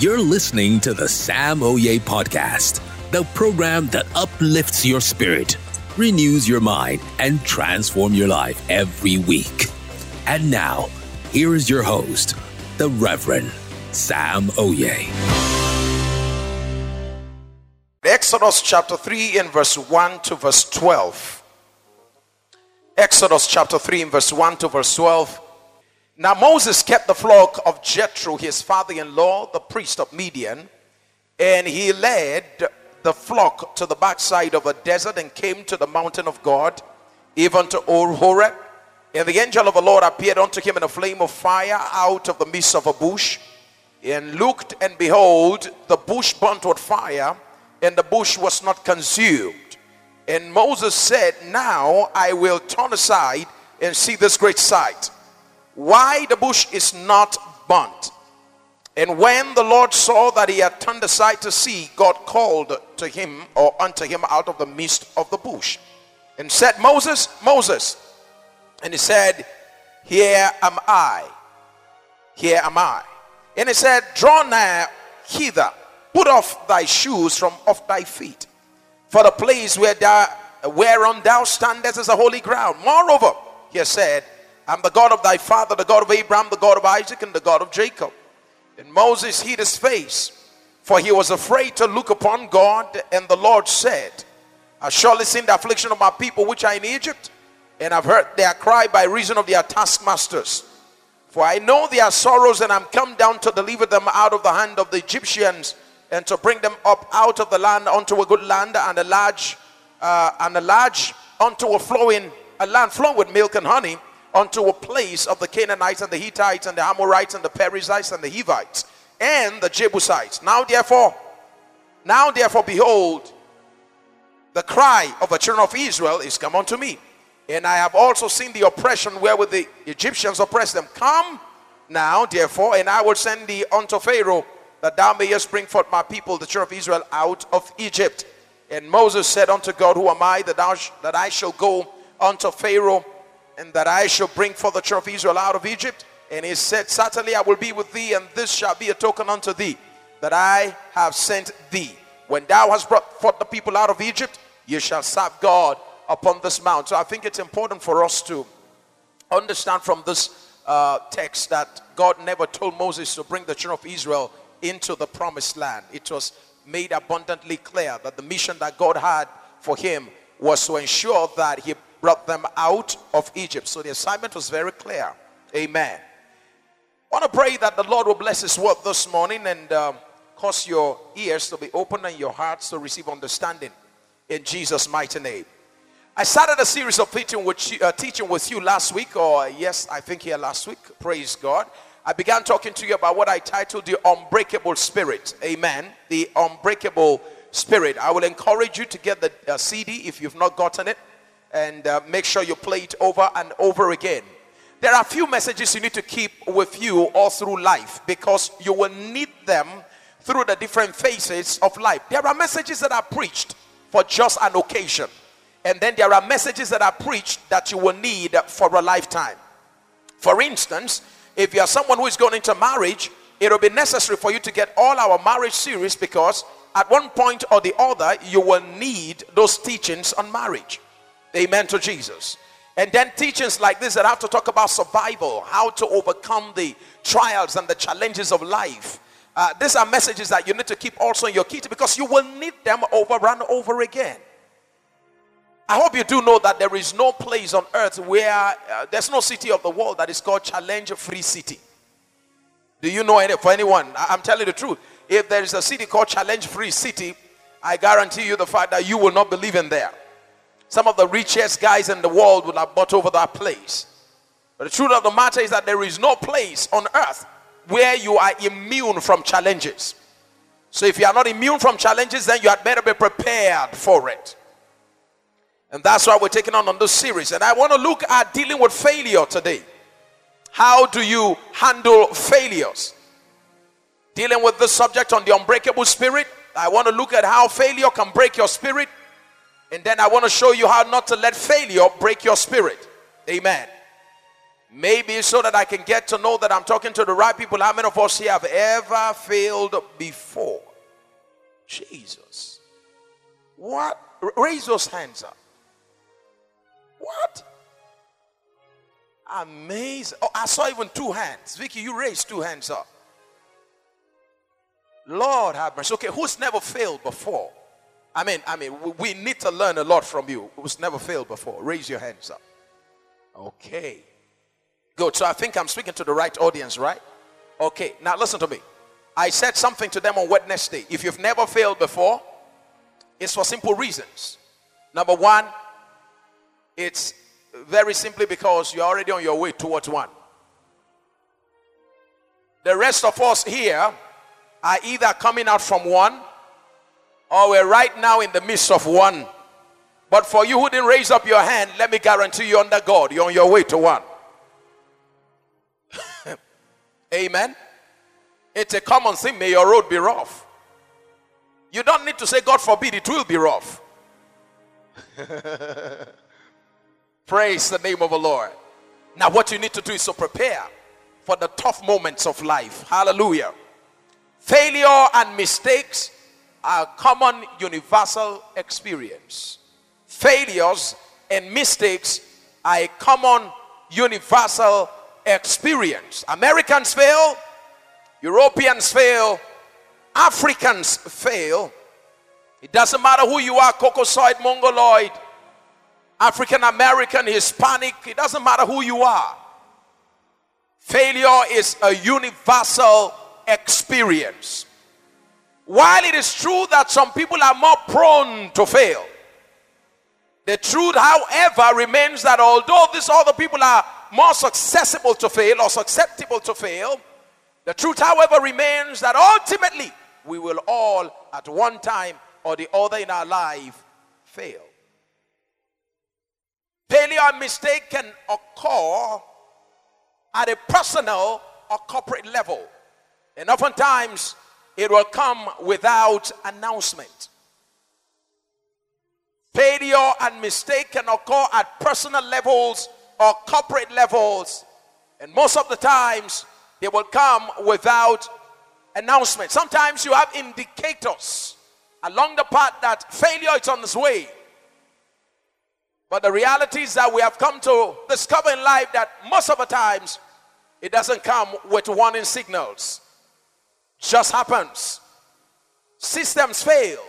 You're listening to the Sam Oye Podcast, the program that uplifts your spirit, renews your mind, and transforms your life every week. And now, here is your host, the Reverend Sam Oye. Exodus chapter 3 and verse 1 to verse 12. Exodus chapter 3 and verse 1 to verse 12. Now Moses kept the flock of Jethro, his father-in-law, the priest of Midian, and he led the flock to the backside of a desert and came to the mountain of God, even to Or Horeb. And the angel of the Lord appeared unto him in a flame of fire out of the midst of a bush, and looked, and behold, the bush burnt with fire, and the bush was not consumed. And Moses said, Now I will turn aside and see this great sight why the bush is not burnt. And when the Lord saw that he had turned aside to see, God called to him or unto him out of the midst of the bush and said, Moses, Moses. And he said, Here am I. Here am I. And he said, Draw nigh hither, put off thy shoes from off thy feet. For the place where thou, whereon thou standest is a holy ground. Moreover, he said, I'm the God of thy father, the God of Abraham, the God of Isaac, and the God of Jacob. And Moses hid his face, for he was afraid to look upon God. And the Lord said, I surely seen the affliction of my people which are in Egypt, and I've heard their cry by reason of their taskmasters. For I know their sorrows, and I'm come down to deliver them out of the hand of the Egyptians, and to bring them up out of the land unto a good land, and a large, uh, and a large unto a flowing, a land flowing with milk and honey unto a place of the Canaanites and the Hittites and the Amorites and the Perizzites and the Hivites and the Jebusites. Now therefore, now therefore, behold, the cry of the children of Israel is come unto me. And I have also seen the oppression wherewith the Egyptians oppress them. Come now, therefore, and I will send thee unto Pharaoh, that thou mayest bring forth my people, the children of Israel, out of Egypt. And Moses said unto God, Who am I that, thou that I shall go unto Pharaoh and that I shall bring forth the children of Israel out of Egypt. And he said, Certainly I will be with thee, and this shall be a token unto thee that I have sent thee. When thou hast brought forth the people out of Egypt, you shall serve God upon this mount. So I think it's important for us to understand from this uh, text that God never told Moses to bring the children of Israel into the promised land. It was made abundantly clear that the mission that God had for him was to ensure that he brought them out of Egypt. So the assignment was very clear. Amen. I want to pray that the Lord will bless His word this morning and um, cause your ears to be open and your hearts to receive understanding in Jesus' mighty name. I started a series of teaching with, you, uh, teaching with you last week, or yes, I think here last week. Praise God. I began talking to you about what I titled the unbreakable spirit. Amen. The unbreakable spirit. I will encourage you to get the uh, CD if you've not gotten it and uh, make sure you play it over and over again. There are a few messages you need to keep with you all through life because you will need them through the different phases of life. There are messages that are preached for just an occasion, and then there are messages that are preached that you will need for a lifetime. For instance, if you are someone who is going into marriage, it will be necessary for you to get all our marriage series because at one point or the other, you will need those teachings on marriage. Amen to Jesus. And then teachings like this that have to talk about survival, how to overcome the trials and the challenges of life. Uh, these are messages that you need to keep also in your kit because you will need them over and over again. I hope you do know that there is no place on earth where uh, there's no city of the world that is called challenge free city. Do you know any for anyone? I'm telling you the truth. If there is a city called challenge free city, I guarantee you the fact that you will not believe in there. Some of the richest guys in the world would have bought over that place. But the truth of the matter is that there is no place on earth where you are immune from challenges. So if you are not immune from challenges, then you had better be prepared for it. And that's why we're taking on on this series. And I want to look at dealing with failure today. How do you handle failures? Dealing with this subject on the unbreakable spirit, I want to look at how failure can break your spirit and then I want to show you how not to let failure break your spirit. Amen. Maybe so that I can get to know that I'm talking to the right people. How many of us here have ever failed before? Jesus. What? Raise those hands up. What? Amazing. Oh, I saw even two hands. Vicky, you raised two hands up. Lord have mercy. Okay, who's never failed before? I mean, I mean, we need to learn a lot from you. Who's never failed before? Raise your hands up. Okay. Good. So I think I'm speaking to the right audience, right? Okay. Now listen to me. I said something to them on Wednesday. If you've never failed before, it's for simple reasons. Number one, it's very simply because you're already on your way towards one. The rest of us here are either coming out from one or we're right now in the midst of one. But for you who didn't raise up your hand, let me guarantee you under God, you're on your way to one. Amen. It's a common thing. May your road be rough. You don't need to say, God forbid, it will be rough. Praise the name of the Lord. Now, what you need to do is to prepare for the tough moments of life. Hallelujah. Failure and mistakes a common universal experience. Failures and mistakes are a common universal experience. Americans fail, Europeans fail, Africans fail. It doesn't matter who you are, Caucasoid, Mongoloid, African American, Hispanic, it doesn't matter who you are. Failure is a universal experience. While it is true that some people are more prone to fail, the truth, however, remains that although these other people are more susceptible to fail or susceptible to fail. The truth, however, remains that ultimately we will all at one time or the other in our life fail. Failure and mistake can occur at a personal or corporate level. And oftentimes it will come without announcement. Failure and mistake can occur at personal levels or corporate levels. And most of the times, they will come without announcement. Sometimes you have indicators along the path that failure is on its way. But the reality is that we have come to discover in life that most of the times it doesn't come with warning signals. Just happens. Systems fail,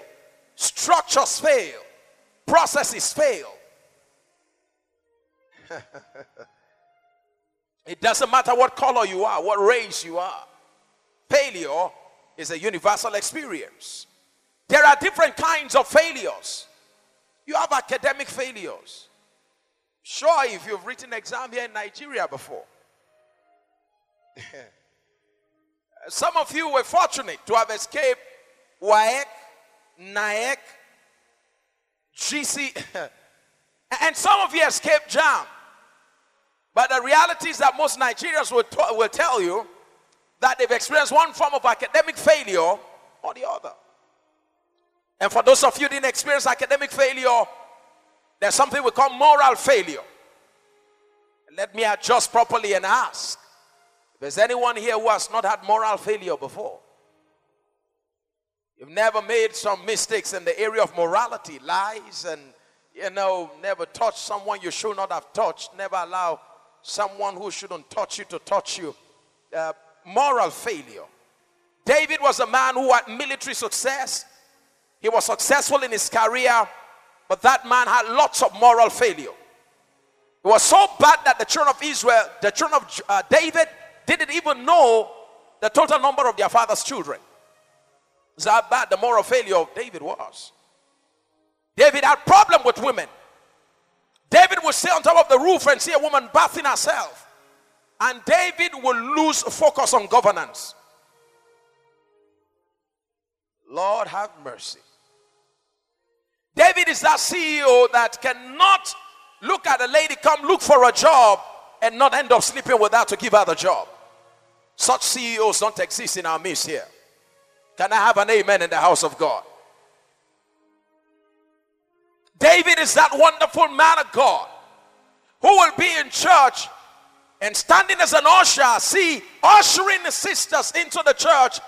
structures fail, processes fail. it doesn't matter what color you are, what race you are. Failure is a universal experience. There are different kinds of failures. You have academic failures. Sure, if you've written exam here in Nigeria before. Some of you were fortunate to have escaped WAEC, NAEC, GC, and some of you escaped JAMB. But the reality is that most Nigerians will, will tell you that they've experienced one form of academic failure or the other. And for those of you who didn't experience academic failure, there's something we call moral failure. Let me adjust properly and ask there's anyone here who has not had moral failure before. You've never made some mistakes in the area of morality, lies, and you know, never touched someone you should not have touched, never allow someone who shouldn't touch you to touch you. Uh, moral failure. David was a man who had military success. He was successful in his career, but that man had lots of moral failure. It was so bad that the children of Israel, the children of uh, David, didn't even know the total number of their father's children. That's how bad the moral failure of David was. David had problem with women. David would stay on top of the roof and see a woman bathing herself. And David will lose focus on governance. Lord have mercy. David is that CEO that cannot look at a lady come look for a job and not end up sleeping with her to give her the job. Such CEOs don't exist in our midst here. Can I have an amen in the house of God? David is that wonderful man of God who will be in church and standing as an usher, see, ushering the sisters into the church.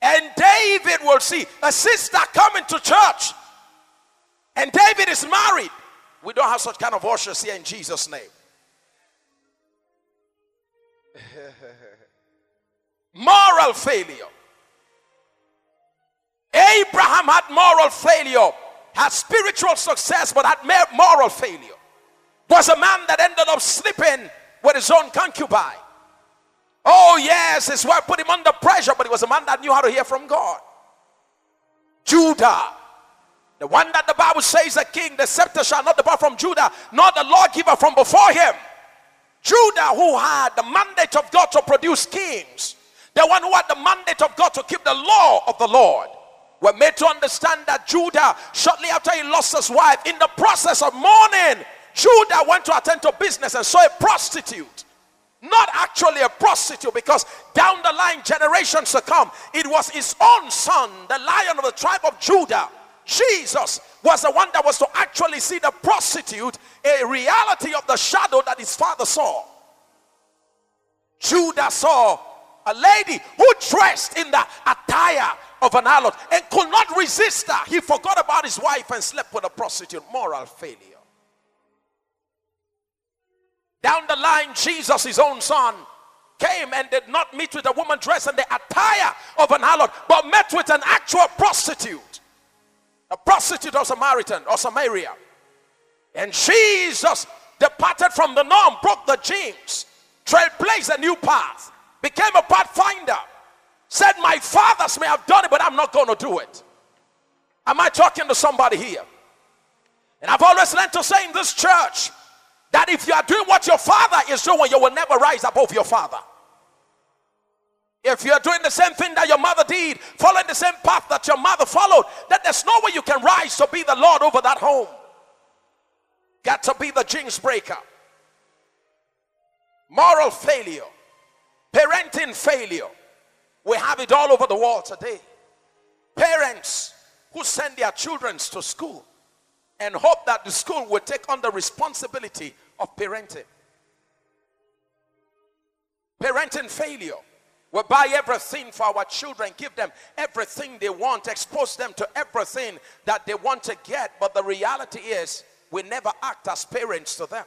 And David will see a sister coming to church. And David is married. We don't have such kind of ushers here in Jesus' name. moral failure. Abraham had moral failure, had spiritual success, but had moral failure. Was a man that ended up sleeping with his own concubine. Oh, yes, his wife put him under pressure, but he was a man that knew how to hear from God. Judah, the one that the Bible says the king, the scepter shall not depart from Judah, nor the lawgiver from before him. Judah, who had the mandate of God to produce kings, the one who had the mandate of God to keep the law of the Lord, were made to understand that Judah, shortly after he lost his wife, in the process of mourning, Judah went to attend to business and saw a prostitute. Not actually a prostitute, because down the line, generations to come, it was his own son, the lion of the tribe of Judah. Jesus was the one that was to actually see the prostitute, a reality of the shadow that his father saw. Judah saw a lady who dressed in the attire of an harlot and could not resist her. He forgot about his wife and slept with a prostitute. Moral failure. Down the line, Jesus, his own son, came and did not meet with a woman dressed in the attire of an harlot, but met with an actual prostitute. A prostitute or Samaritan or Samaria. And Jesus departed from the norm, broke the jinx, trailblazed a new path, became a pathfinder, said, My fathers may have done it, but I'm not going to do it. Am I talking to somebody here? And I've always learned to say in this church, that if you are doing what your father is doing, you will never rise above your father. If you're doing the same thing that your mother did, following the same path that your mother followed, then there's no way you can rise to be the Lord over that home. Got to be the jinx breaker. Moral failure, parenting failure. We have it all over the world today. Parents who send their children to school and hope that the school will take on the responsibility of parenting. Parenting failure. We buy everything for our children, give them everything they want, expose them to everything that they want to get. But the reality is, we never act as parents to them.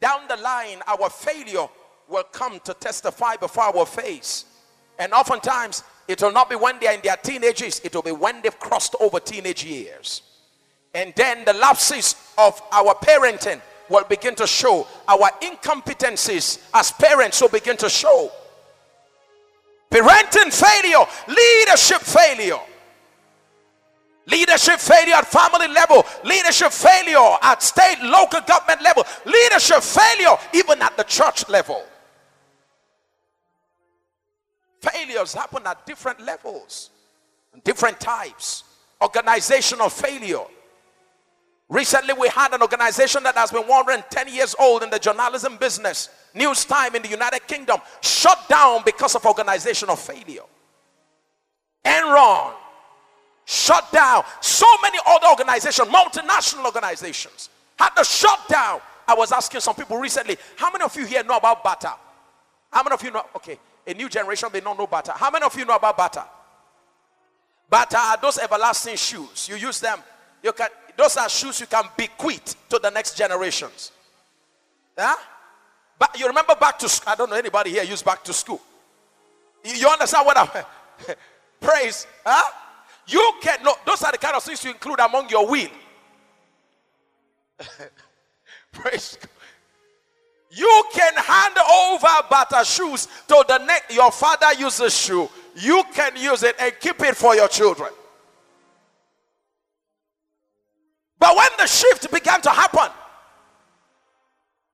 Down the line, our failure will come to testify before our face. And oftentimes, it will not be when they are in their teenagers, it will be when they've crossed over teenage years. And then the lapses of our parenting will begin to show. Our incompetencies as parents will begin to show. Parenting failure, leadership failure. Leadership failure at family level, leadership failure at state, local government level, leadership failure even at the church level. Failures happen at different levels, different types. Organizational failure Recently, we had an organization that has been 110 years old in the journalism business, News Time in the United Kingdom, shut down because of organizational failure. Enron shut down. So many other organizations, multinational organizations, had to shut down. I was asking some people recently, how many of you here know about Bata? How many of you know? Okay, a new generation, they don't know Bata. How many of you know about Bata? Bata are those everlasting shoes. You use them. You can those are shoes you can bequeath to the next generations. Yeah? But you remember back to school. I don't know anybody here use back to school. You, you understand what I praise? Huh? You can no, those are the kind of things you include among your will. praise God. You can hand over Bata shoes to the next. Your father uses shoe. You can use it and keep it for your children. But when the shift began to happen,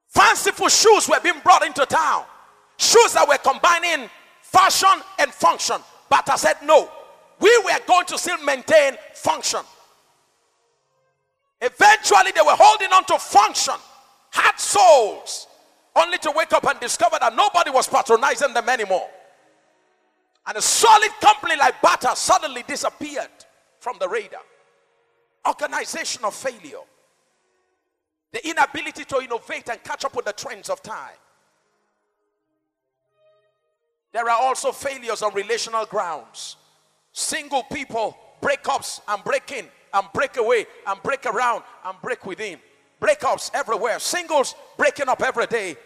fanciful shoes were being brought into town. Shoes that were combining fashion and function. But I said, no, we were going to still maintain function. Eventually, they were holding on to function, had souls, only to wake up and discover that nobody was patronizing them anymore. And a solid company like Bata suddenly disappeared from the radar organizational failure, the inability to innovate and catch up with the trends of time. There are also failures on relational grounds. Single people, breakups and break in and break away and break around and break within. Breakups everywhere. Singles breaking up every day.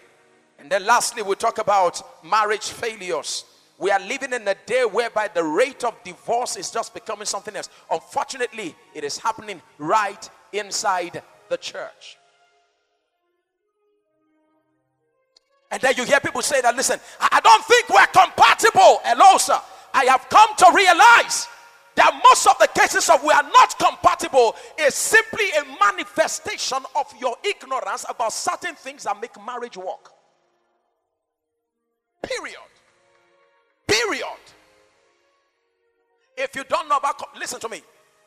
And then lastly, we talk about marriage failures. We are living in a day whereby the rate of divorce is just becoming something else. Unfortunately, it is happening right inside the church. And then you hear people say that, listen, I don't think we're compatible. Hello, sir. I have come to realize that most of the cases of we are not compatible is simply a manifestation of your ignorance about certain things that make marriage work. Period. Period. If you don't know about, listen to me.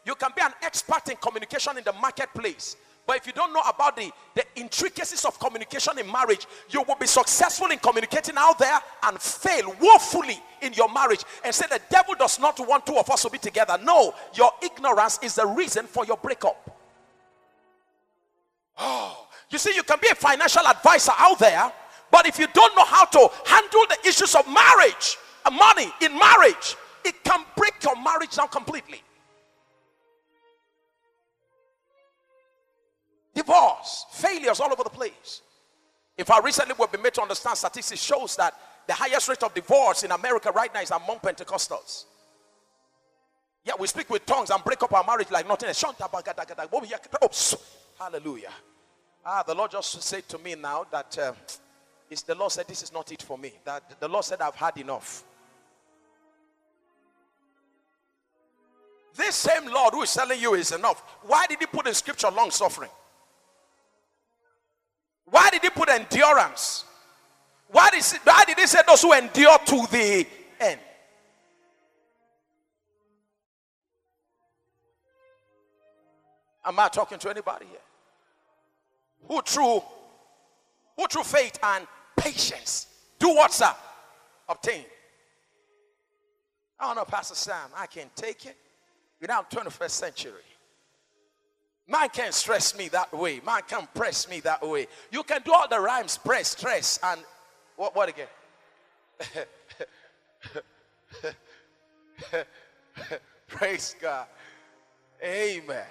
You can be an expert in communication in the marketplace. But if you don't know about the, the intricacies of communication in marriage, you will be successful in communicating out there and fail woefully in your marriage and say the devil does not want two of us to be together. No, your ignorance is the reason for your breakup. Oh, you see, you can be a financial advisor out there, but if you don't know how to handle the issues of marriage, uh, money in marriage, it can break your marriage down completely. Divorce, failures all over the place. In fact, recently we've been made to understand statistics shows that the highest rate of divorce in America right now is among Pentecostals. Yeah, we speak with tongues and break up our marriage like nothing. Oh, hallelujah. Ah, the Lord just said to me now that uh, the Lord said this is not it for me. That the Lord said I've had enough. This same Lord who is telling you is enough. Why did he put in scripture long suffering? Why did he put endurance? Why did, he, why did he say those who endure to the end? Am I talking to anybody here? Who through who through faith and patience do what, sir? Obtain. I don't know, Pastor Sam. I can't take it. We're now 21st century. Man can't stress me that way. Man can't press me that way. You can do all the rhymes, press, stress, and what, what again? Praise God. Amen.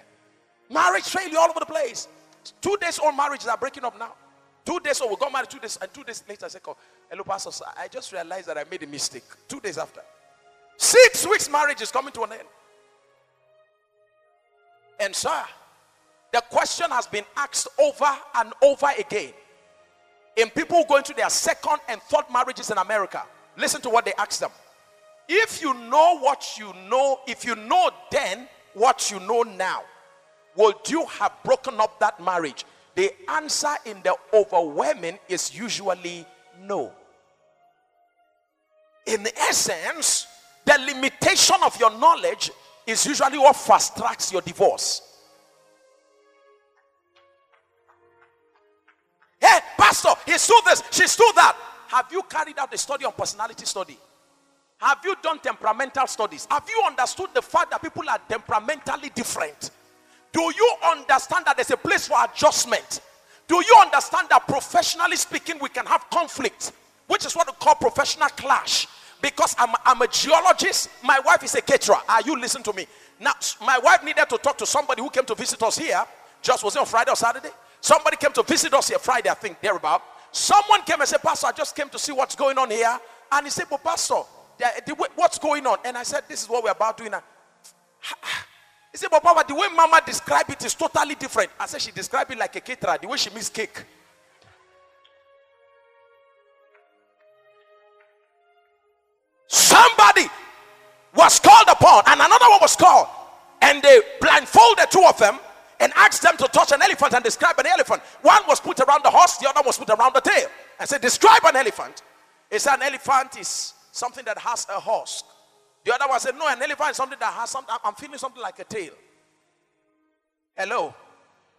Marriage failure all over the place. Two days old marriages are breaking up now. Two days old, we got married two days, and two days later I said, Hello, Pastor, I just realized that I made a mistake. Two days after. Six weeks marriage is coming to an end. And sir, the question has been asked over and over again in people going to their second and third marriages in America. Listen to what they ask them. If you know what you know, if you know then what you know now, would you have broken up that marriage? The answer in the overwhelming is usually no. In essence, the limitation of your knowledge is usually what fast tracks your divorce. Hey, Pastor, he's do this, she's do that. Have you carried out a study on personality study? Have you done temperamental studies? Have you understood the fact that people are temperamentally different? Do you understand that there's a place for adjustment? Do you understand that professionally speaking, we can have conflict, which is what we call professional clash? Because I'm, I'm a geologist, my wife is a caterer. Are you listening to me? Now, my wife needed to talk to somebody who came to visit us here. Just was it on Friday or Saturday? Somebody came to visit us here Friday, I think, thereabout. Someone came and said, Pastor, I just came to see what's going on here. And he said, But Pastor, what's going on? And I said, This is what we're about doing. He said, But Papa, the way Mama described it is totally different. I said, She described it like a caterer, the way she makes cake. Somebody was called upon, and another one was called, and they blindfolded two of them and asked them to touch an elephant and describe an elephant. One was put around the horse, the other was put around the tail. And said, Describe an elephant. He said, An elephant is something that has a husk. The other one said, No, an elephant is something that has something. I'm feeling something like a tail. Hello.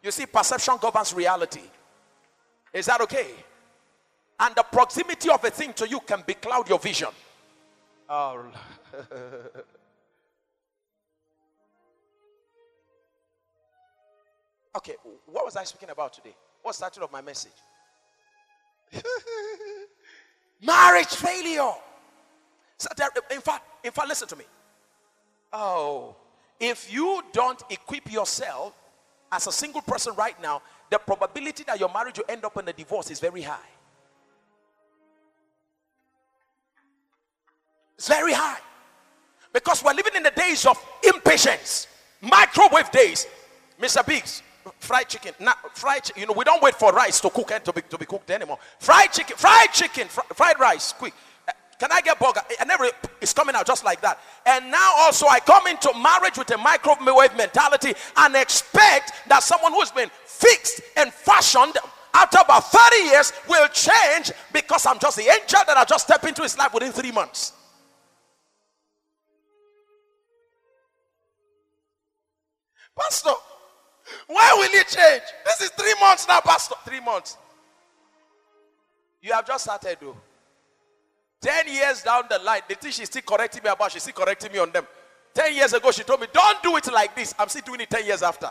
You see, perception governs reality. Is that okay? And the proximity of a thing to you can becloud your vision. Oh. Okay, what was I speaking about today? What's the title of my message? Marriage failure. In fact, in fact, listen to me. Oh, if you don't equip yourself as a single person right now, the probability that your marriage will end up in a divorce is very high. It's very high. Because we're living in the days of impatience, microwave days. Mr. Biggs, fried chicken. Fried, you know, we don't wait for rice to cook and to be, to be cooked anymore. Fried chicken, fried chicken, fr- fried rice, quick. Can I get burger? Eh, and every it's coming out just like that. And now also I come into marriage with a microwave mentality and expect that someone who's been fixed and fashioned after about 30 years will change because I'm just the angel that I just stepped into his life within three months. Pastor, why will he change? This is three months now, Pastor. Three months. You have just started, though. Ten years down the line, the thing she's still correcting me about, she's still correcting me on them. Ten years ago, she told me, Don't do it like this. I'm still doing it ten years after.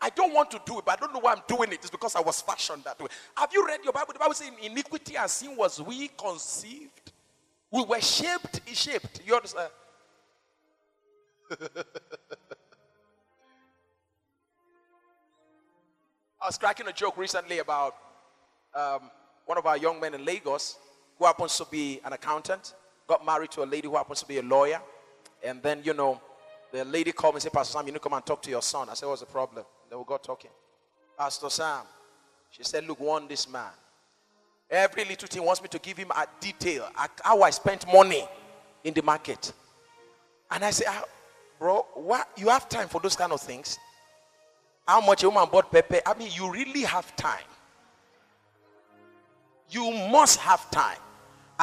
I don't want to do it, but I don't know why I'm doing it. It's because I was fashioned that way. Have you read your Bible? The Bible says, Iniquity and sin was we conceived. We were shaped, shaped. You understand? I was cracking a joke recently about um, one of our young men in Lagos who happens to be an accountant, got married to a lady who happens to be a lawyer. And then, you know, the lady called me and said, Pastor Sam, you need to come and talk to your son. I said, What's the problem? They we got talking. Pastor Sam, she said, Look, warn this man. Every little thing wants me to give him a detail, how I spent money in the market. And I said, ah, Bro, what? You have time for those kind of things? how much a woman bought pepper. I mean, you really have time. You must have time.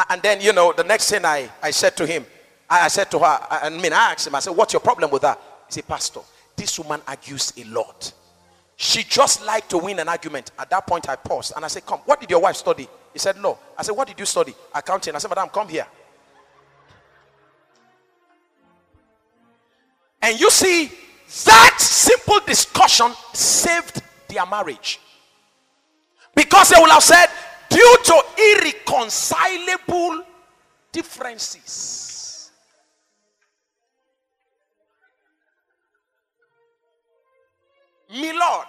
And then, you know, the next thing I, I said to him, I, I said to her, I, I mean, I asked him, I said, What's your problem with that? He said, Pastor, this woman argues a lot. She just liked to win an argument. At that point, I paused and I said, Come, what did your wife study? He said, No. I said, What did you study? Accounting. I said, Madam, come here. And you see, that simple discussion saved their marriage. Because they will have said, due to irreconcilable differences. Me Lord,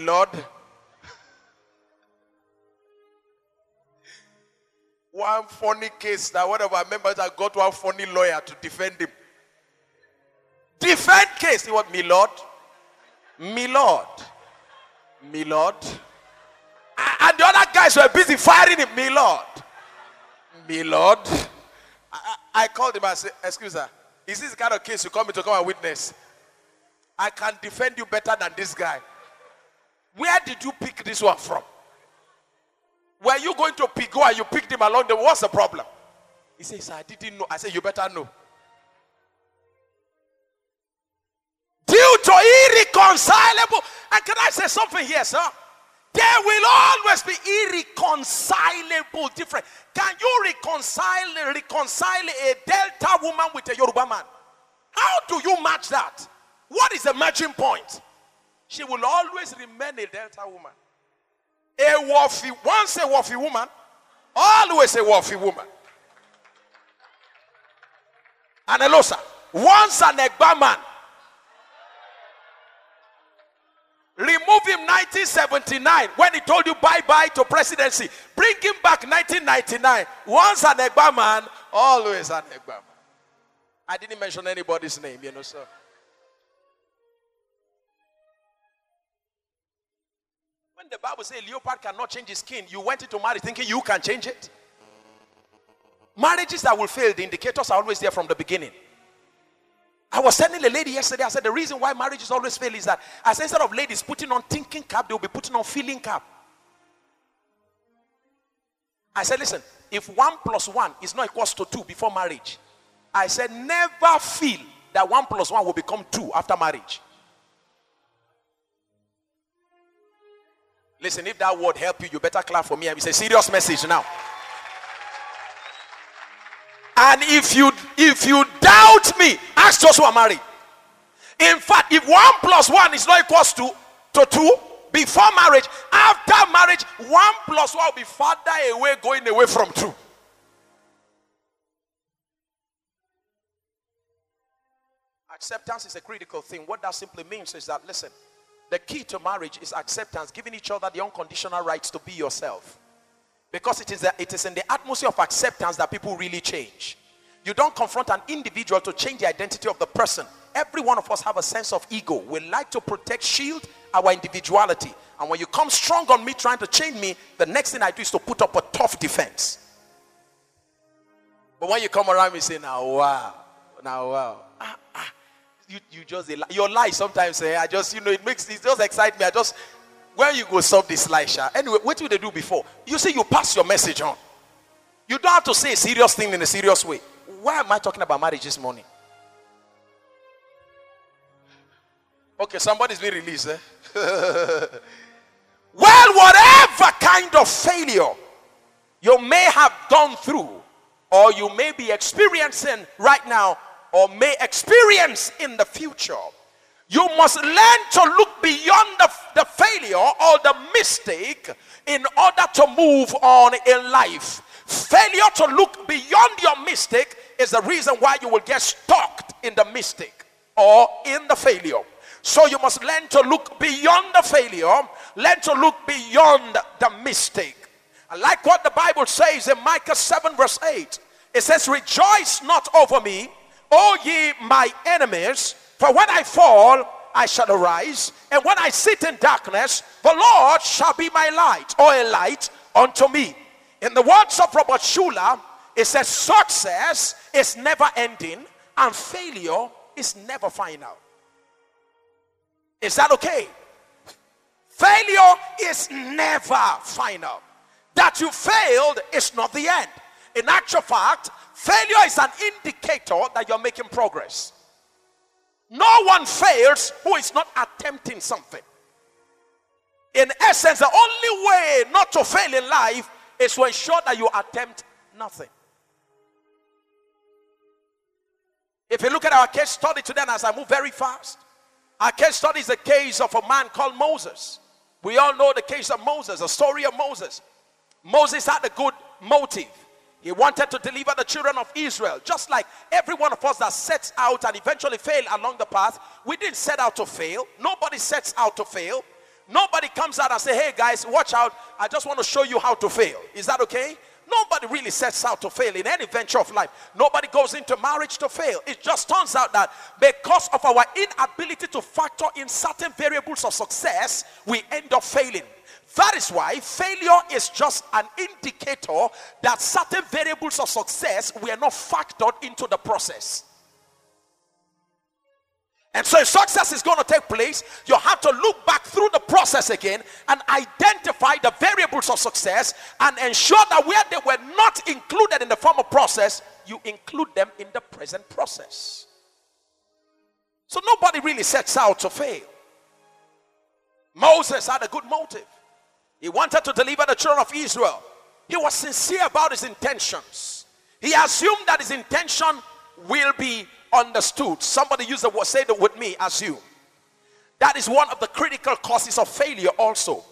Lord. one funny case that one of our members had got one funny lawyer to defend him. Defend case. He was, me Lord, me Lord, me Lord. And the other guys were busy firing him, me Lord, me Lord. I, I called him and said, excuse me, is this the kind of case you come to come and witness? I can defend you better than this guy. Where did you pick this one from? Were you going to pick and you picked him along the what's the problem? He says, I didn't know. I said, You better know. due to irreconcilable. And can I say something here, sir? There will always be irreconcilable difference. Can you reconcile reconcile a Delta woman with a Yoruba man? How do you match that? What is the matching point? She will always remain a Delta woman. A Wofi, once a Wofi woman, always a Wofi woman. And hello, sir. Once an Egba man, Remove him 1979 when he told you bye bye to presidency. Bring him back 1999. Once an Egba man, always an Egba man. I didn't mention anybody's name, you know, sir. When the Bible says leopard cannot change his skin, you went into marriage thinking you can change it. Marriages that will fail, the indicators are always there from the beginning. I was telling a lady yesterday, I said the reason why marriages always fail is that I said, instead of ladies putting on thinking cap, they'll be putting on feeling cap. I said, listen, if one plus one is not equals to two before marriage, I said, never feel that one plus one will become two after marriage. Listen, if that word help you, you better clap for me. It's a serious message now. And if you if you doubt me, ask those who are married. In fact, if one plus one is not equal to, to two before marriage, after marriage, one plus one will be farther away, going away from two. Acceptance is a critical thing. What that simply means is that listen, the key to marriage is acceptance, giving each other the unconditional rights to be yourself. Because it is, it is in the atmosphere of acceptance that people really change. You don't confront an individual to change the identity of the person. Every one of us have a sense of ego. We like to protect, shield our individuality. And when you come strong on me trying to change me, the next thing I do is to put up a tough defense. But when you come around me say, now wow, now wow. Ah, ah, you, you just your lie sometimes eh, I just you know it makes it just excite me. I just where you go solve this lie, Sha. Anyway, what did they do before? You say you pass your message on. You don't have to say a serious thing in a serious way. Why am I talking about marriage this morning? Okay, somebody's been released. Eh? well, whatever kind of failure you may have gone through, or you may be experiencing right now, or may experience in the future, you must learn to look beyond the, the failure or the mistake in order to move on in life. Failure to look beyond your mistake is the reason why you will get stuck in the mistake or in the failure. So you must learn to look beyond the failure, learn to look beyond the mistake. I like what the Bible says in Micah 7, verse 8. It says, Rejoice not over me, O ye my enemies, for when I fall, I shall arise, and when I sit in darkness, the Lord shall be my light, or a light unto me. In the words of Robert Schuller, it says, Success is never ending, and failure is never final. Is that okay? Failure is never final. That you failed is not the end. In actual fact, failure is an indicator that you're making progress. No one fails who is not attempting something. In essence, the only way not to fail in life is to ensure that you attempt nothing. If you look at our case study today, and as I move very fast, our case study is the case of a man called Moses. We all know the case of Moses, the story of Moses. Moses had a good motive. He wanted to deliver the children of Israel. Just like every one of us that sets out and eventually fail along the path, we didn't set out to fail. Nobody sets out to fail. Nobody comes out and say, hey guys, watch out. I just want to show you how to fail. Is that okay? Nobody really sets out to fail in any venture of life. Nobody goes into marriage to fail. It just turns out that because of our inability to factor in certain variables of success, we end up failing. That is why failure is just an indicator that certain variables of success were not factored into the process. And so, if success is going to take place, you have to look back through the process again and identify the variables of success and ensure that where they were not included in the former process, you include them in the present process. So, nobody really sets out to fail. Moses had a good motive. He wanted to deliver the children of Israel. He was sincere about his intentions. He assumed that his intention will be understood. Somebody use the word, say that with me, assume. That is one of the critical causes of failure, also.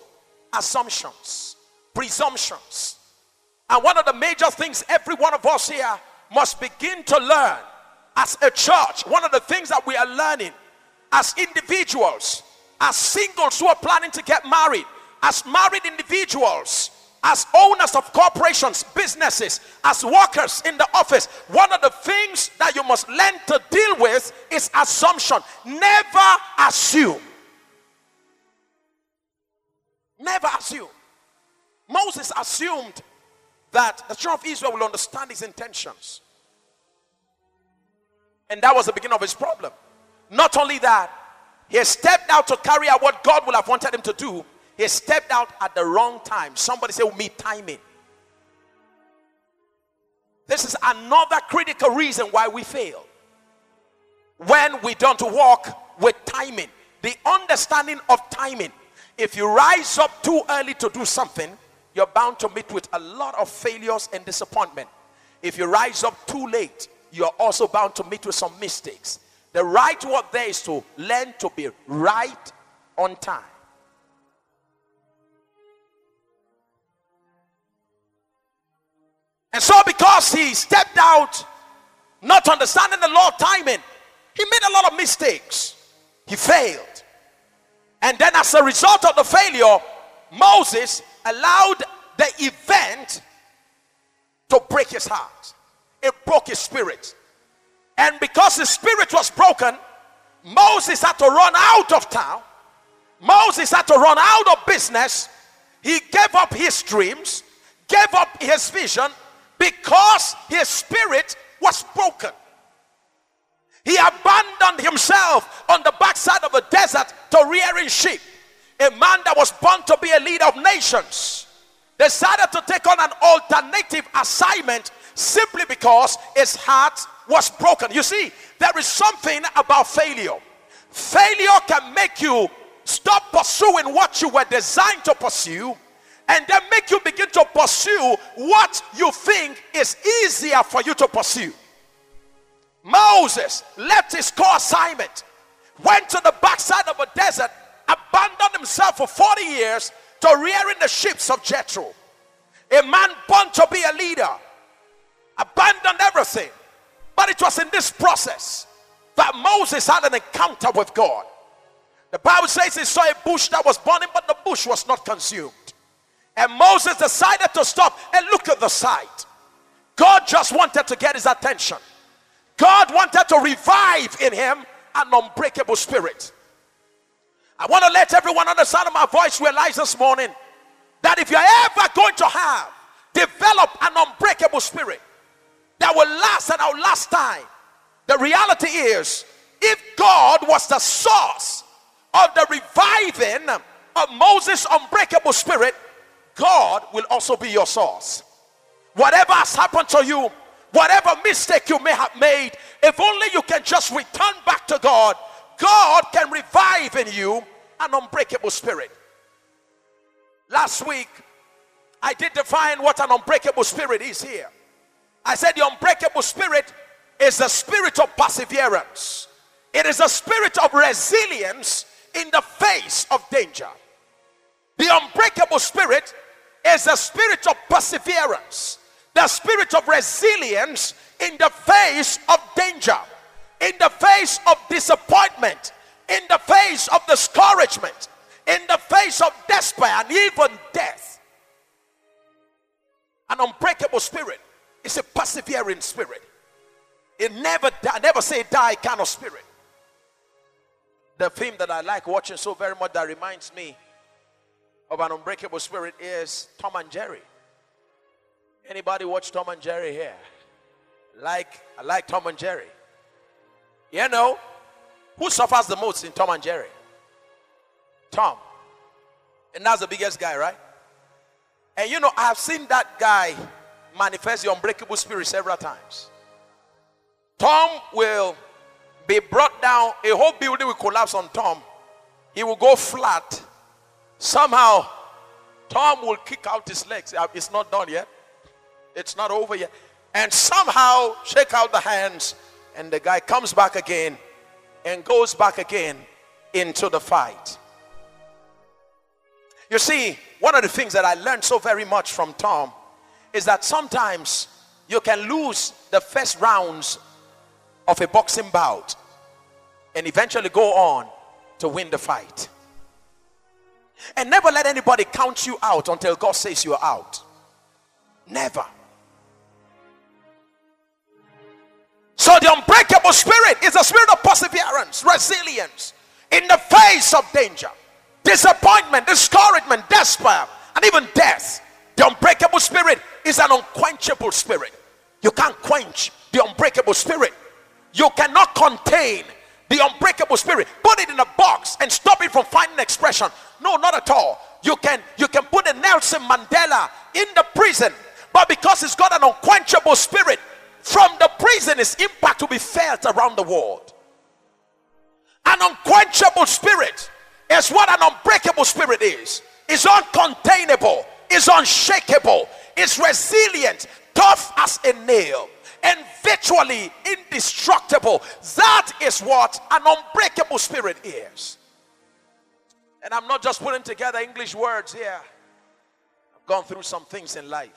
Assumptions, presumptions. And one of the major things every one of us here must begin to learn as a church, one of the things that we are learning as individuals, as singles who are planning to get married, as married individuals, as owners of corporations, businesses, as workers in the office, one of the things that you must learn to deal with is assumption. Never assume. Never assume. Moses assumed that the children of Israel will understand his intentions. And that was the beginning of his problem. Not only that, he stepped out to carry out what God would have wanted him to do, he stepped out at the wrong time. Somebody say, me timing. This is another critical reason why we fail. When we don't walk with timing, the understanding of timing. If you rise up too early to do something, you're bound to meet with a lot of failures and disappointment. If you rise up too late, you're also bound to meet with some mistakes. The right word there is to learn to be right on time. And so, because he stepped out, not understanding the law timing, He made a lot of mistakes. He failed. And then, as a result of the failure, Moses allowed the event to break his heart. It broke his spirit. And because his spirit was broken, Moses had to run out of town. Moses had to run out of business. He gave up his dreams, gave up his vision because his spirit was broken. He abandoned himself on the backside of a desert to rearing sheep. A man that was born to be a leader of nations decided to take on an alternative assignment simply because his heart was broken. You see, there is something about failure. Failure can make you stop pursuing what you were designed to pursue and then make you begin to pursue what you think is easier for you to pursue. Moses left his core assignment, went to the backside of a desert, abandoned himself for 40 years to rearing the sheep of Jethro. A man born to be a leader, abandoned everything. But it was in this process that Moses had an encounter with God. The Bible says he saw a bush that was burning, but the bush was not consumed. And Moses decided to stop and look at the sight. God just wanted to get his attention. God wanted to revive in him an unbreakable spirit. I want to let everyone on the sound of my voice realize this morning that if you're ever going to have develop an unbreakable spirit that will last and will last time, the reality is if God was the source of the reviving of Moses' unbreakable spirit, God will also be your source. Whatever has happened to you, whatever mistake you may have made, if only you can just return back to God, God can revive in you an unbreakable spirit. Last week, I did define what an unbreakable spirit is here. I said the unbreakable spirit is the spirit of perseverance, it is a spirit of resilience in the face of danger. The unbreakable spirit is the spirit of perseverance, the spirit of resilience in the face of danger, in the face of disappointment, in the face of discouragement, in the face of despair and even death. An unbreakable spirit is a persevering spirit. It never die, never say die kind of spirit. The film that I like watching so very much that reminds me of an unbreakable spirit is Tom and Jerry. Anybody watch Tom and Jerry here? Like I like Tom and Jerry. You know who suffers the most in Tom and Jerry? Tom. And that's the biggest guy, right? And you know, I've seen that guy manifest the unbreakable spirit several times. Tom will be brought down, a whole building will collapse on Tom. He will go flat Somehow, Tom will kick out his legs. Uh, it's not done yet. It's not over yet. And somehow shake out the hands, and the guy comes back again and goes back again into the fight. You see, one of the things that I learned so very much from Tom is that sometimes you can lose the first rounds of a boxing bout and eventually go on to win the fight. And never let anybody count you out until God says you're out. Never. So the unbreakable spirit is a spirit of perseverance, resilience in the face of danger, disappointment, discouragement, despair, and even death. The unbreakable spirit is an unquenchable spirit. You can't quench the unbreakable spirit. You cannot contain the unbreakable spirit. Put it in a box and stop it from finding expression. No, not at all. You can you can put a Nelson Mandela in the prison, but because it's got an unquenchable spirit, from the prison, its impact will be felt around the world. An unquenchable spirit is what an unbreakable spirit is. It's uncontainable, it's unshakable, it's resilient, tough as a nail and virtually indestructible. That is what an unbreakable spirit is. And I'm not just putting together English words here, I've gone through some things in life.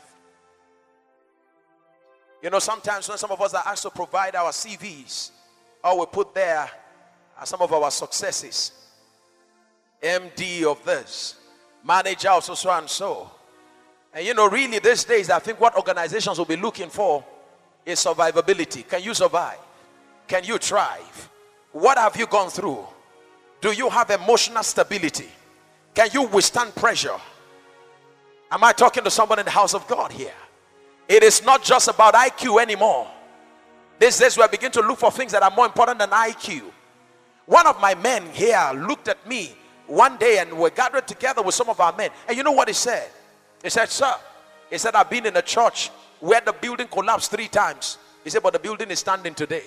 You know, sometimes when some of us are asked to provide our CVs All we put there are some of our successes. MD of this, manager of so, so and so. And you know, really, these days, I think what organizations will be looking for is survivability. Can you survive? Can you thrive? What have you gone through? Do you have emotional stability? Can you withstand pressure? Am I talking to someone in the house of God here? It is not just about IQ anymore. These days, we are beginning to look for things that are more important than IQ. One of my men here looked at me one day and we gathered together with some of our men. And you know what he said? He said, Sir, he said, I've been in a church where the building collapsed three times. He said, But the building is standing today.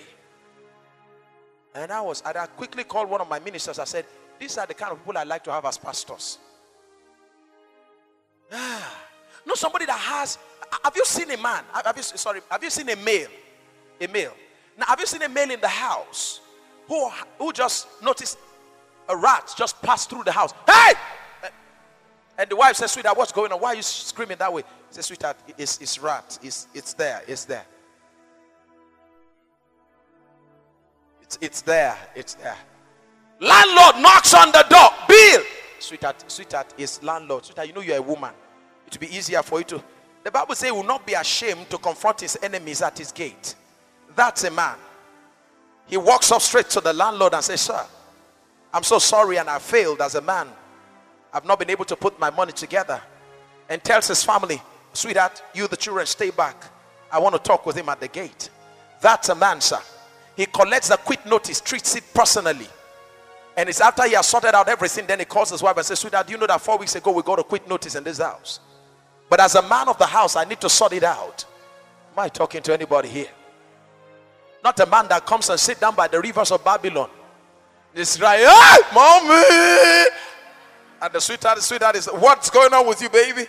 And I was, and I quickly called one of my ministers. I said, These are the kind of people I like to have as pastors. Ah, not somebody that has. Have you seen a man? Have you, sorry, have you seen a male? A male. Now, have you seen a male in the house who, who just noticed a rat just passed through the house? Hey! And the wife says, Sweetheart, what's going on? Why are you screaming that way? He says, Sweetheart, it's, it's rat. It's, it's there. It's there. It's, it's there. It's there. Landlord knocks on the door. Bill. Sweetheart, sweetheart is landlord. Sweetheart, you know you're a woman. It will be easier for you to. The Bible says he will not be ashamed to confront his enemies at his gate. That's a man. He walks up straight to the landlord and says, Sir, I'm so sorry and I failed as a man. I've not been able to put my money together. And tells his family, Sweetheart, you the children stay back. I want to talk with him at the gate. That's a man, sir. He collects the quit notice, treats it personally. And it's after he has sorted out everything, then he calls his wife and says, Sweetheart, do you know that four weeks ago we got a quit notice in this house? But as a man of the house, I need to sort it out. Am I talking to anybody here? Not a man that comes and sit down by the rivers of Babylon. Right, hey, mommy. And the sweetheart, the sweetheart is, what's going on with you, baby?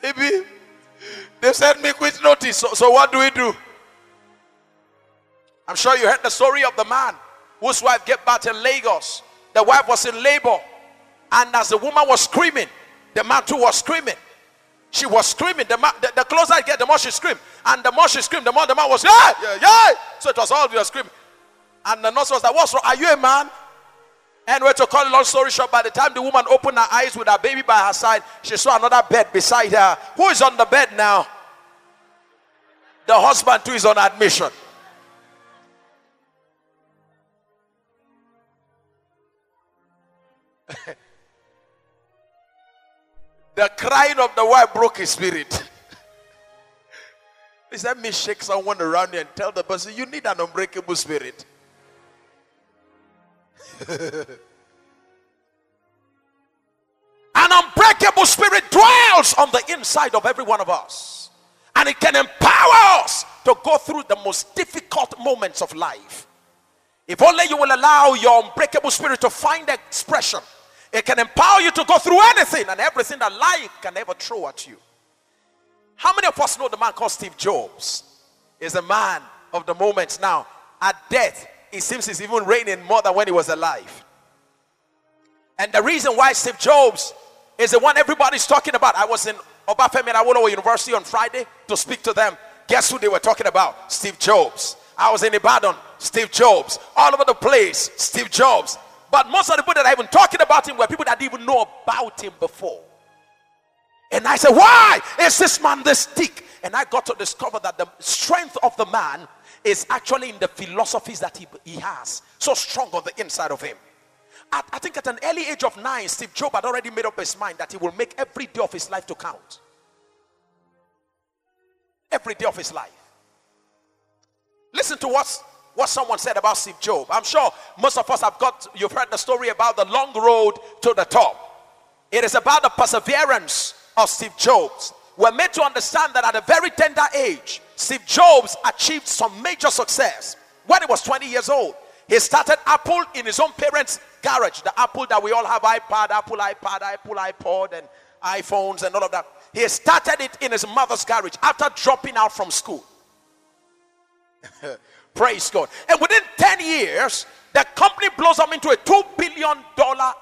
Baby, they sent me quit notice. So, so what do we do? I'm sure you heard the story of the man whose wife get back in Lagos. The wife was in labor. And as the woman was screaming, the man too was screaming. She was screaming. The, the, the closer I get, the more she screamed. And the more she screamed, the more the man was, yeah, yeah, yeah. So it was all of you screaming. And the nurse was like, what's wrong? Are you a man? And we're to call a long story short, by the time the woman opened her eyes with her baby by her side, she saw another bed beside her. Who is on the bed now? The husband too is on admission. The crying of the wife broke his spirit. He said, me shake someone around you and tell the person, you need an unbreakable spirit. an unbreakable spirit dwells on the inside of every one of us. And it can empower us to go through the most difficult moments of life. If only you will allow your unbreakable spirit to find expression it can empower you to go through anything and everything that life can ever throw at you. How many of us know the man called Steve Jobs? Is a man of the moment now. At death, it seems he's even reigning more than when he was alive. And the reason why Steve Jobs is the one everybody's talking about. I was in Obafemi Awolowo University on Friday to speak to them. Guess who they were talking about? Steve Jobs. I was in Ibadan. Steve Jobs. All over the place. Steve Jobs. But most of the people that are even talking about him were people that didn't even know about him before. And I said, Why is this man this thick? And I got to discover that the strength of the man is actually in the philosophies that he, he has. So strong on the inside of him. At, I think at an early age of nine, Steve Job had already made up his mind that he will make every day of his life to count. Every day of his life. Listen to what's what someone said about Steve Jobs. I'm sure most of us have got, you've heard the story about the long road to the top. It is about the perseverance of Steve Jobs. We're made to understand that at a very tender age, Steve Jobs achieved some major success when he was 20 years old. He started Apple in his own parents' garage. The Apple that we all have iPad, Apple iPad, Apple iPod, and iPhones, and all of that. He started it in his mother's garage after dropping out from school. Praise God. And within 10 years, the company blows up into a $2 billion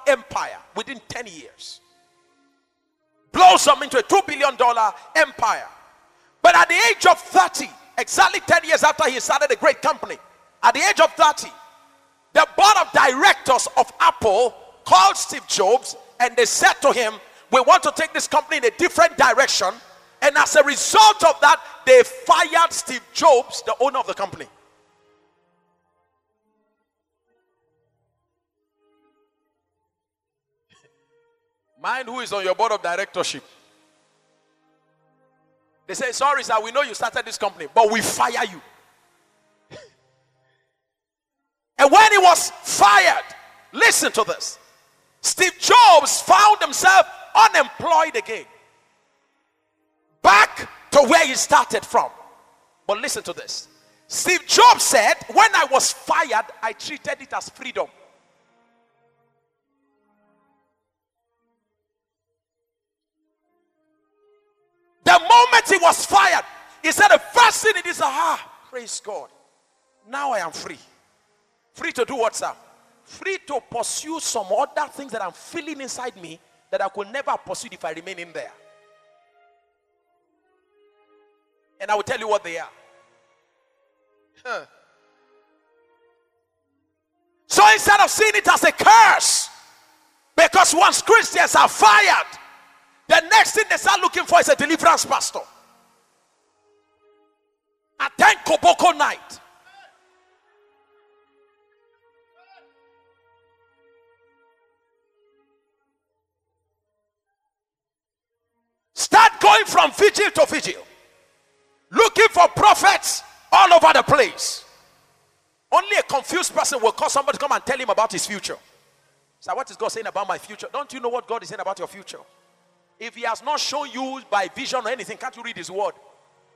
empire. Within 10 years. Blows up into a $2 billion empire. But at the age of 30, exactly 10 years after he started a great company, at the age of 30, The board of directors of Apple called Steve Jobs and they said to him, We want to take this company in a different direction. And as a result of that, they fired Steve Jobs, the owner of the company. Mind who is on your board of directorship. They say, Sorry, sir, we know you started this company, but we fire you. and when he was fired, listen to this. Steve Jobs found himself unemployed again. Back to where he started from. But listen to this. Steve Jobs said, When I was fired, I treated it as freedom. The moment he was fired, he said, The first thing it is, ah, praise God. Now I am free. Free to do what, sir? Free to pursue some other things that I'm feeling inside me that I could never pursue if I remain in there. And I will tell you what they are. Huh. So instead of seeing it as a curse, because once Christians are fired, the next thing they start looking for is a deliverance pastor. Attend Koboko night. Start going from vigil to vigil. Looking for prophets all over the place. Only a confused person will call somebody to come and tell him about his future. So, what is God saying about my future? Don't you know what God is saying about your future? If He has not shown you by vision or anything, can't you read His word?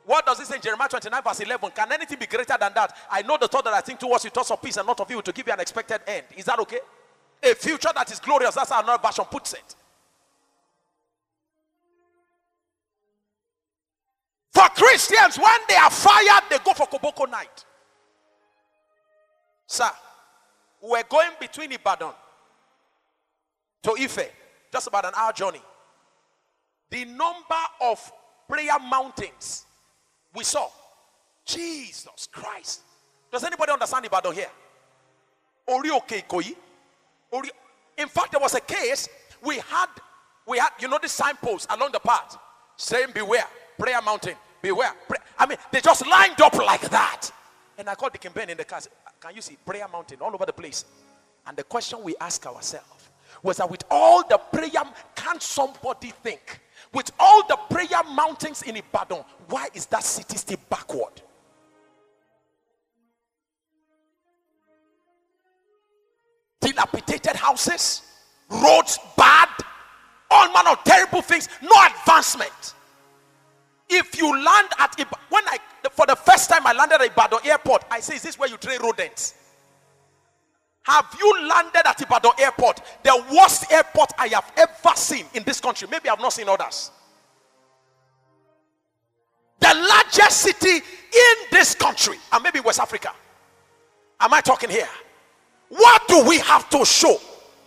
What does it say in Jeremiah 29, verse 11? Can anything be greater than that? I know the thought that I think towards you, thoughts of peace and not of you, to give you an expected end. Is that okay? A future that is glorious. That's how another version puts it. For Christians, when they are fired, they go for Koboko night. Sir, we're going between Ibadan to Ife, just about an hour journey. The number of prayer mountains we saw. Jesus Christ. Does anybody understand Ibadan here? Orioke Ikoyi. Ori- In fact, there was a case we had, we had, you know, the signpost along the path saying, Beware, prayer mountain, beware. Pray-. I mean, they just lined up like that. And I called the campaign in the car. Ah, can you see prayer mountain all over the place? And the question we ask ourselves was that with all the prayer, can somebody think with all the prayer mountains in Ibadan, why is that city still backward? Dilapidated houses, roads bad, all manner of terrible things, no advancement. If you land at Ibadan, when I for the first time I landed at Ibadan airport, I say, Is this where you train rodents? Have you landed at Ibadan airport? The worst airport I have ever seen in this country. Maybe I've not seen others. The largest city in this country, and maybe West Africa. Am I talking here? What do we have to show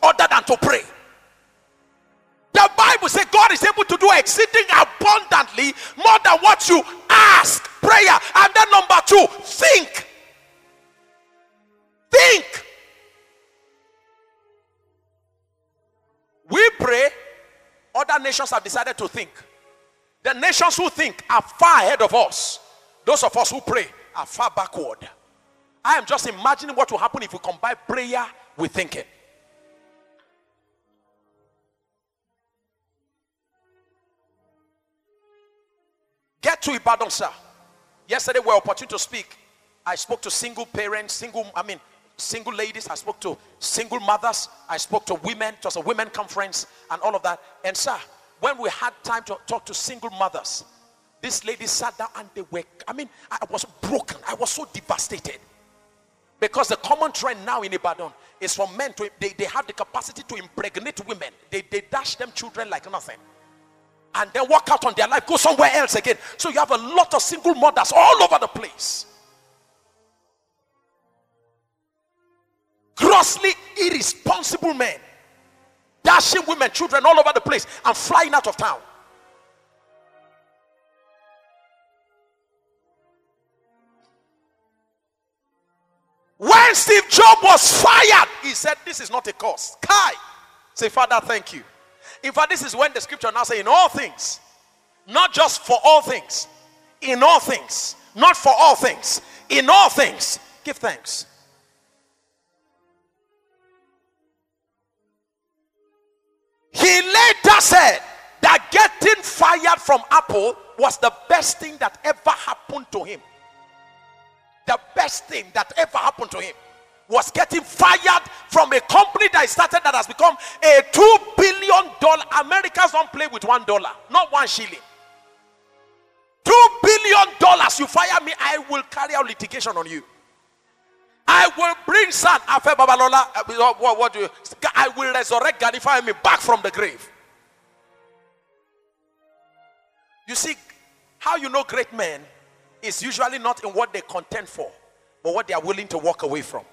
other than to pray? The Bible says God is able to do exceeding abundantly more than what you ask. Prayer. And then number two, think. Think. We pray, other nations have decided to think. The nations who think are far ahead of us. Those of us who pray are far backward. I am just imagining what will happen if we combine prayer with thinking. Get to Ibadan, sir. Yesterday we were opportunity to speak. I spoke to single parents, single, I mean, single ladies. I spoke to single mothers. I spoke to women. It was a women conference and all of that. And sir, when we had time to talk to single mothers, this lady sat down and they were, I mean, I was broken. I was so devastated. Because the common trend now in Ibadan is for men to, they, they have the capacity to impregnate women. They, they dash them children like nothing. And then walk out on their life, go somewhere else again. So you have a lot of single mothers all over the place. Grossly irresponsible men dashing women, children all over the place and flying out of town. When Steve Jobs was fired, he said, This is not a cause. Kai. Say, Father, thank you. In fact, this is when the scripture now say, In all things, not just for all things, in all things, not for all things, in all things, give thanks. He later said that getting fired from Apple was the best thing that ever happened to him. The best thing that ever happened to him was getting fired from a company that started that has become a two billion dollar. Americans don't play with one dollar, not one shilling. Two billion dollars. You fire me, I will carry out litigation on you. I will bring son Afe Babalola. Uh, what, what do you? I will resurrect me back from the grave. You see, how you know great men is usually not in what they contend for, but what they are willing to walk away from.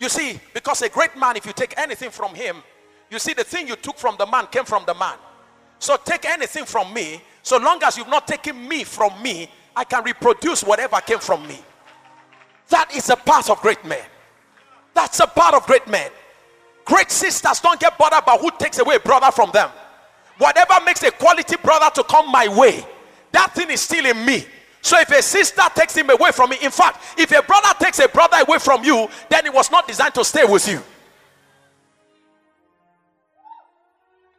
You see, because a great man, if you take anything from him, you see, the thing you took from the man came from the man. So take anything from me, so long as you've not taken me from me, I can reproduce whatever came from me. That is a part of great men. That's a part of great men. Great sisters don't get bothered about who takes away a brother from them. Whatever makes a quality brother to come my way, that thing is still in me. So if a sister takes him away from me, in fact, if a brother takes a brother away from you, then it was not designed to stay with you.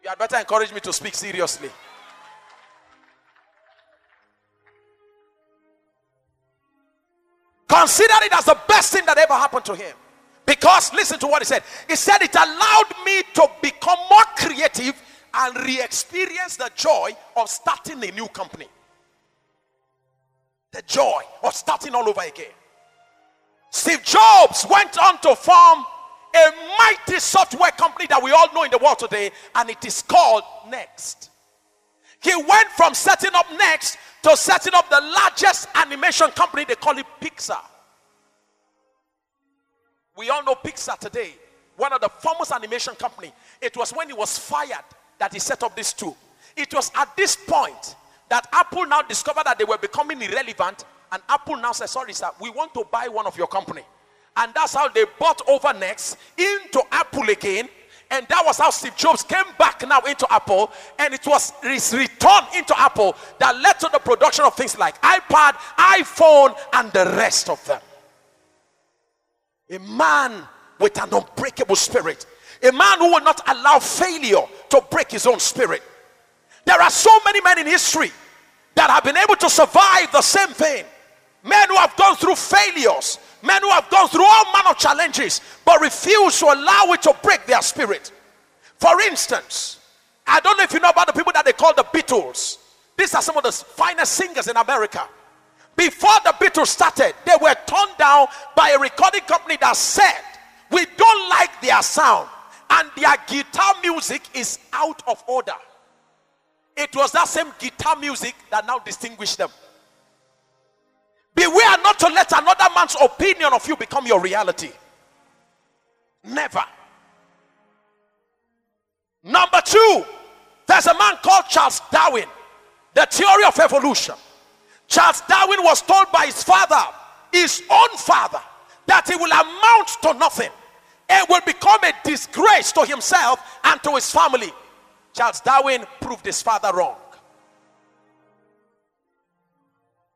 You had better encourage me to speak seriously. Consider it as the best thing that ever happened to him. Because listen to what he said. He said it allowed me to become more creative and re experience the joy of starting a new company. The joy of starting all over again. Steve Jobs went on to form a mighty software company that we all know in the world today, and it is called NeXT. He went from setting up NeXT to setting up the largest animation company, they call it Pixar. We all know Pixar today, one of the famous animation company. It was when he was fired that he set up this two. It was at this point that Apple now discovered that they were becoming irrelevant, and Apple now said, "Sorry, sir, we want to buy one of your company." And that's how they bought over NeXT into Apple again. And that was how Steve Jobs came back now into Apple. And it was his return into Apple that led to the production of things like iPad, iPhone, and the rest of them. A man with an unbreakable spirit. A man who will not allow failure to break his own spirit. There are so many men in history that have been able to survive the same thing. Men who have gone through failures, men who have gone through all manner of challenges, but refuse to allow it to break their spirit. For instance, I don't know if you know about the people that they call the Beatles. These are some of the finest singers in America. Before the Beatles started, they were turned down by a recording company that said, We don't like their sound, and their guitar music is out of order. It was that same guitar music that now distinguished them. Beware not to let another man's opinion of you become your reality. Never. Number two, there's a man called Charles Darwin, the theory of evolution. Charles Darwin was told by his father, his own father, that he will amount to nothing and will become a disgrace to himself and to his family. Charles Darwin proved his father wrong.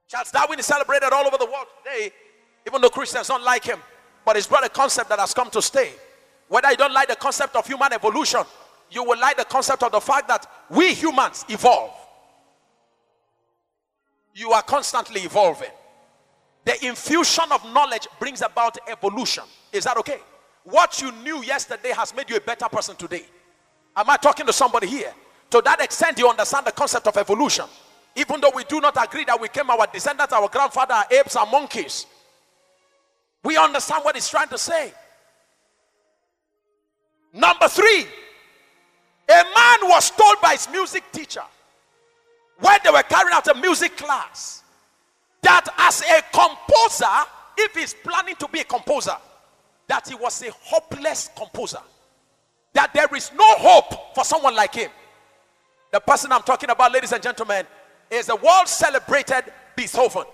Charles Darwin is celebrated all over the world today, even though Christians don't like him. But he's brought a concept that has come to stay. Whether you don't like the concept of human evolution, you will like the concept of the fact that we humans evolve. You are constantly evolving. The infusion of knowledge brings about evolution. Is that okay? What you knew yesterday has made you a better person today. Am I talking to somebody here? To that extent, you understand the concept of evolution. Even though we do not agree that we came, our descendants, our grandfather, apes and monkeys. We understand what he's trying to say. Number three, a man was told by his music teacher when they were carrying out a music class that as a composer, if he's planning to be a composer, that he was a hopeless composer. That there is no hope for someone like him. The person I'm talking about, ladies and gentlemen, is the world celebrated Beethoven.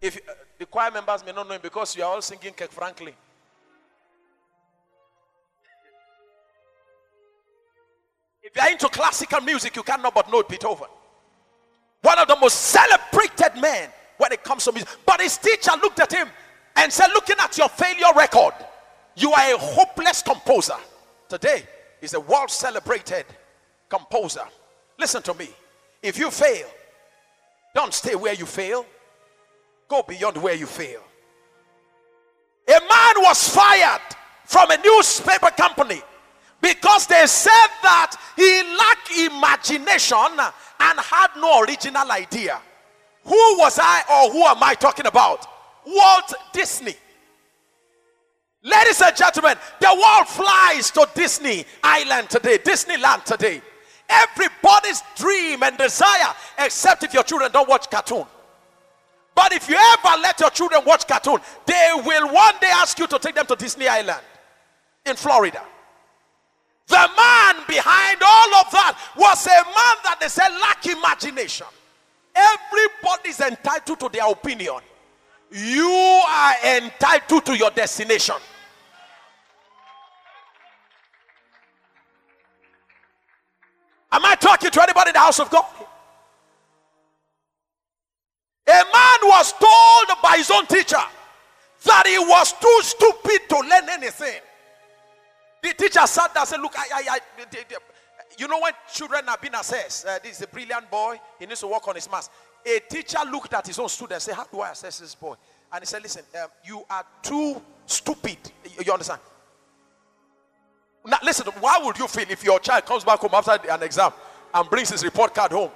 If uh, the choir members may not know him because you are all singing Kirk Franklin. If you are into classical music, you cannot but know Beethoven. One of the most celebrated men when it comes to music. But his teacher looked at him and said, Looking at your failure record, you are a hopeless composer. Today is a world celebrated composer. Listen to me. If you fail, don't stay where you fail, go beyond where you fail. A man was fired from a newspaper company because they said that he lacked imagination and had no original idea. Who was I or who am I talking about? Walt Disney. Ladies and gentlemen, the world flies to Disney Island today, Disneyland today. Everybody's dream and desire, except if your children don't watch cartoon. But if you ever let your children watch cartoon, they will one day ask you to take them to Disney Island in Florida. The man behind all of that was a man that they said lack imagination. Everybody's entitled to their opinion. You are entitled to your destination. Am I talking to anybody in the house of God? A man was told by his own teacher that he was too stupid to learn anything. The teacher sat there and said, Look, I, I, I you know when children are being assessed, uh, this is a brilliant boy, he needs to work on his maths. A teacher looked at his own student and said, How do I assess this boy? And he said, Listen, um, you are too stupid. You, you understand? Now, listen, why would you feel if your child comes back home after an exam and brings his report card home?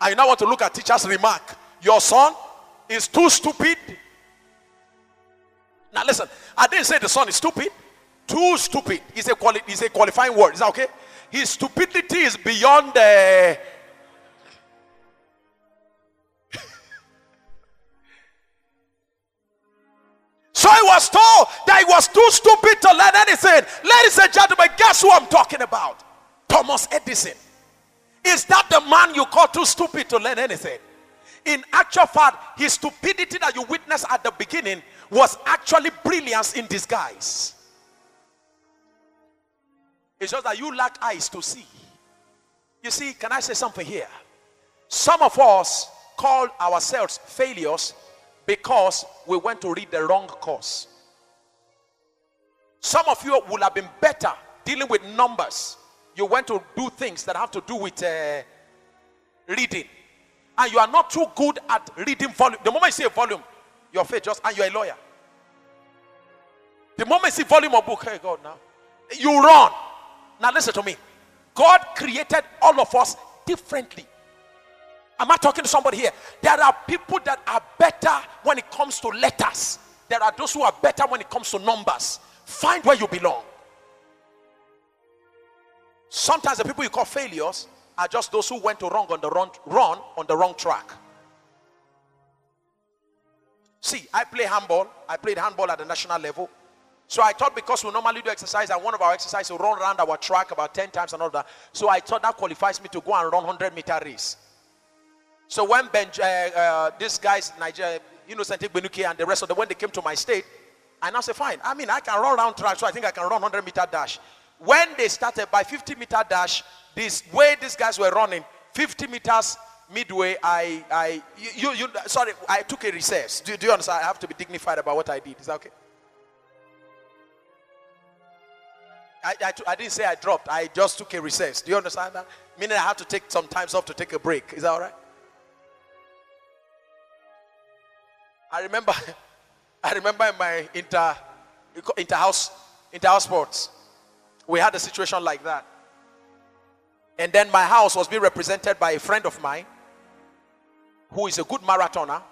And you now want to look at teacher's remark. Your son is too stupid. Now, listen, I didn't say the son is stupid. Too stupid is a, quali- is a qualifying word. Is that okay? His stupidity is beyond the. He was told that he was too stupid to learn anything. Ladies and gentlemen, guess who I'm talking about? Thomas Edison. Is that the man you call too stupid to learn anything? In actual fact, his stupidity that you witnessed at the beginning was actually brilliance in disguise. It's just that you lack eyes to see. You see, can I say something here? Some of us call ourselves failures because we went to read the wrong course. Some of you would have been better dealing with numbers. You went to do things that have to do with uh, reading. And you are not too good at reading volume. The moment you see a volume, your faith just, and you're a lawyer. The moment you see volume of book, hey God, now you run. Now listen to me. God created all of us differently. Am I talking to somebody here? There are people that are better when it comes to letters. There are those who are better when it comes to numbers. Find where you belong. Sometimes the people you call failures are just those who went to wrong on the wrong run on the wrong track. See, I play handball. I played handball at the national level. So I thought because we normally do exercise and one of our exercises we run around our track about 10 times and all that. So I thought that qualifies me to go and run 100 meter race. So when ben, uh, uh, this guy's Nigeria, Innocent Benuki and the rest of them, when they came to my state, and I say, fine. I mean, I can run around track, so I think I can run 100 meter dash. When they started by 50 meter dash, this way these guys were running, 50 meters midway, I, I, you, you, sorry, I took a recess. Do, do you understand? I have to be dignified about what I did. Is that okay? I, I, I, didn't say I dropped. I just took a recess. Do you understand that? Meaning I have to take some times off to take a break. Is that all right? I remember, I remember in my inter, inter house, inter house sports, we had a situation like that. And then my house was being represented by a friend of mine who is a good marathoner.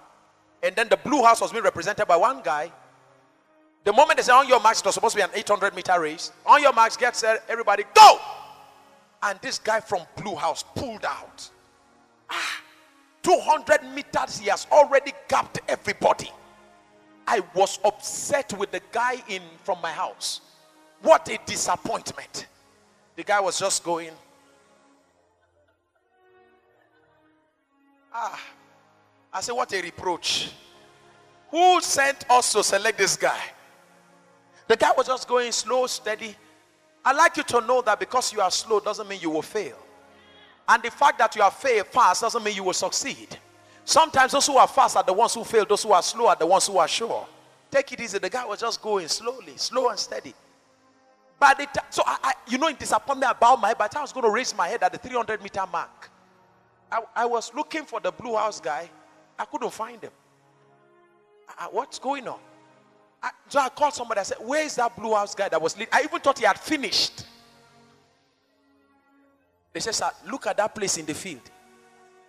And then the blue house was being represented by one guy the moment they say on your marks, it was supposed to be an 800 meter race. On your marks, get set, everybody go. And this guy from Blue House pulled out. Ah, 200 meters, he has already gapped everybody. I was upset with the guy in from my house. What a disappointment. The guy was just going. Ah, I said, what a reproach. Who sent us to select this guy? The guy was just going slow, steady. i like you to know that because you are slow doesn't mean you will fail. And the fact that you are fail fast doesn't mean you will succeed. Sometimes those who are fast are the ones who fail, those who are slow are the ones who are sure. Take it easy. The guy was just going slowly, slow and steady. By the time, so I, I, you know, it disappointed me about my. By the time I was going to raise my head at the 300 meter mark, I, I was looking for the blue house guy. I couldn't find him. I, what's going on? so I called somebody. I said, "Where is that blue house guy that was lead? I even thought he had finished. They said, "Sir, look at that place in the field.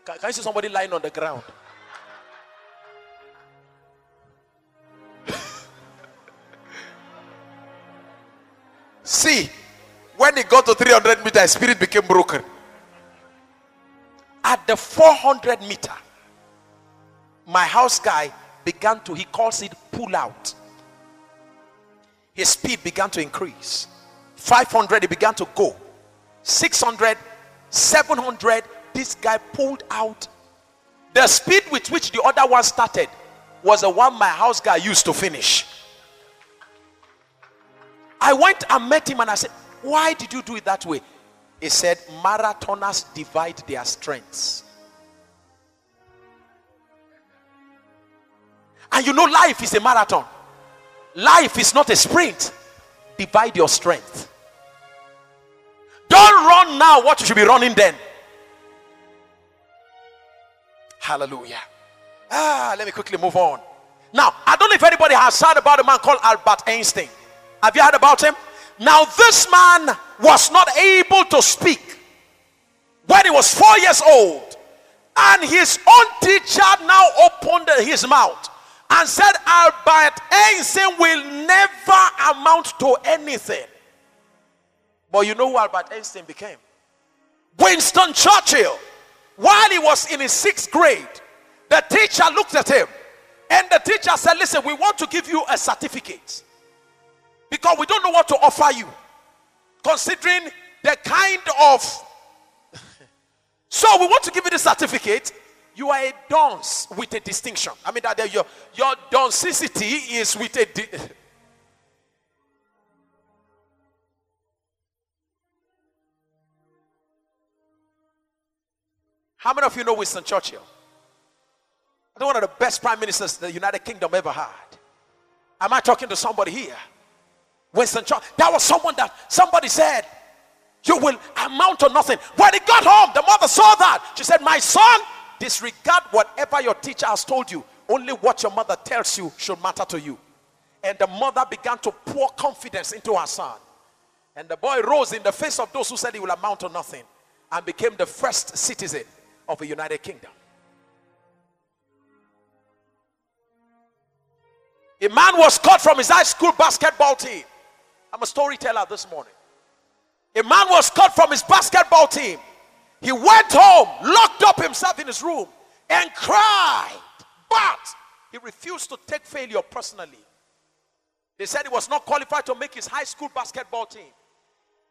Can, can you see somebody lying on the ground?" See, when he got to 300 meters, his spirit became broken. At the 400 meter, my house guy began to, he calls it pull out. His speed began to increase. 500, he began to go. 600, 700, this guy pulled out. The speed with which the other one started was the one my house guy used to finish. I went and met him and I said, Why did you do it that way? He said, Marathoners divide their strengths. And you know, life is a marathon, life is not a sprint. Divide your strength. Don't run now what you should be running then. Hallelujah. Ah, let me quickly move on. Now, I don't know if anybody has heard about a man called Albert Einstein. Have you heard about him? Now, this man was not able to speak when he was four years old, and his own teacher now opened his mouth and said, Albert Einstein will never amount to anything. But you know who Albert Einstein became? Winston Churchill. While he was in his sixth grade, the teacher looked at him and the teacher said, Listen, we want to give you a certificate because we don't know what to offer you, considering the kind of. so we want to give you the certificate. You are a dunce with a distinction. I mean that your your duncicity is with a. Di- How many of you know Winston Churchill? I think one of the best prime ministers the United Kingdom ever had. Am I talking to somebody here? Winston Churchill. That was someone that somebody said, You will amount to nothing. When he got home, the mother saw that. She said, My son, disregard whatever your teacher has told you. Only what your mother tells you should matter to you. And the mother began to pour confidence into her son. And the boy rose in the face of those who said he will amount to nothing and became the first citizen of the United Kingdom. A man was cut from his high school basketball team I'm a storyteller this morning. A man was cut from his basketball team. He went home, locked up himself in his room, and cried. But he refused to take failure personally. They said he was not qualified to make his high school basketball team.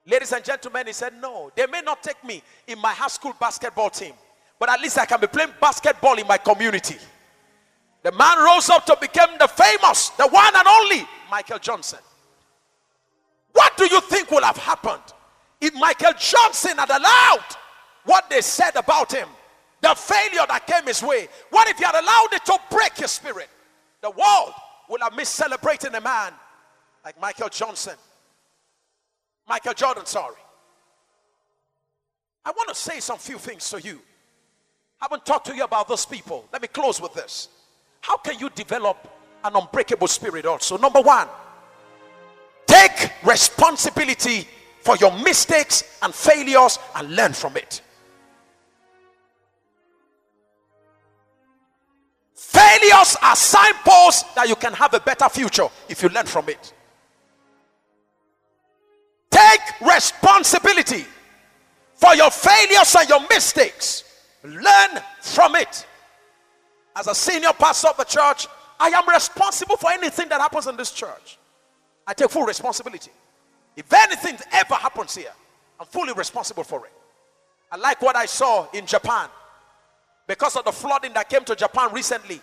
Ladies and gentlemen, he said, No, they may not take me in my high school basketball team, but at least I can be playing basketball in my community. The man rose up to become the famous, the one and only Michael Johnson. What do you think would have happened if Michael Johnson had allowed what they said about him, the failure that came his way? What if he had allowed it to break his spirit? The world would have missed celebrating a man like Michael Johnson. Michael Jordan, sorry. I want to say some few things to you. Haven't talked to you about those people. Let me close with this. How can you develop an unbreakable spirit also? Number one, Take responsibility for your mistakes and failures and learn from it. Failures are signposts that you can have a better future if you learn from it. Take responsibility for your failures and your mistakes. Learn from it. As a senior pastor of the church, I am responsible for anything that happens in this church. I take full responsibility. If anything ever happens here, I'm fully responsible for it. I like what I saw in Japan. Because of the flooding that came to Japan recently,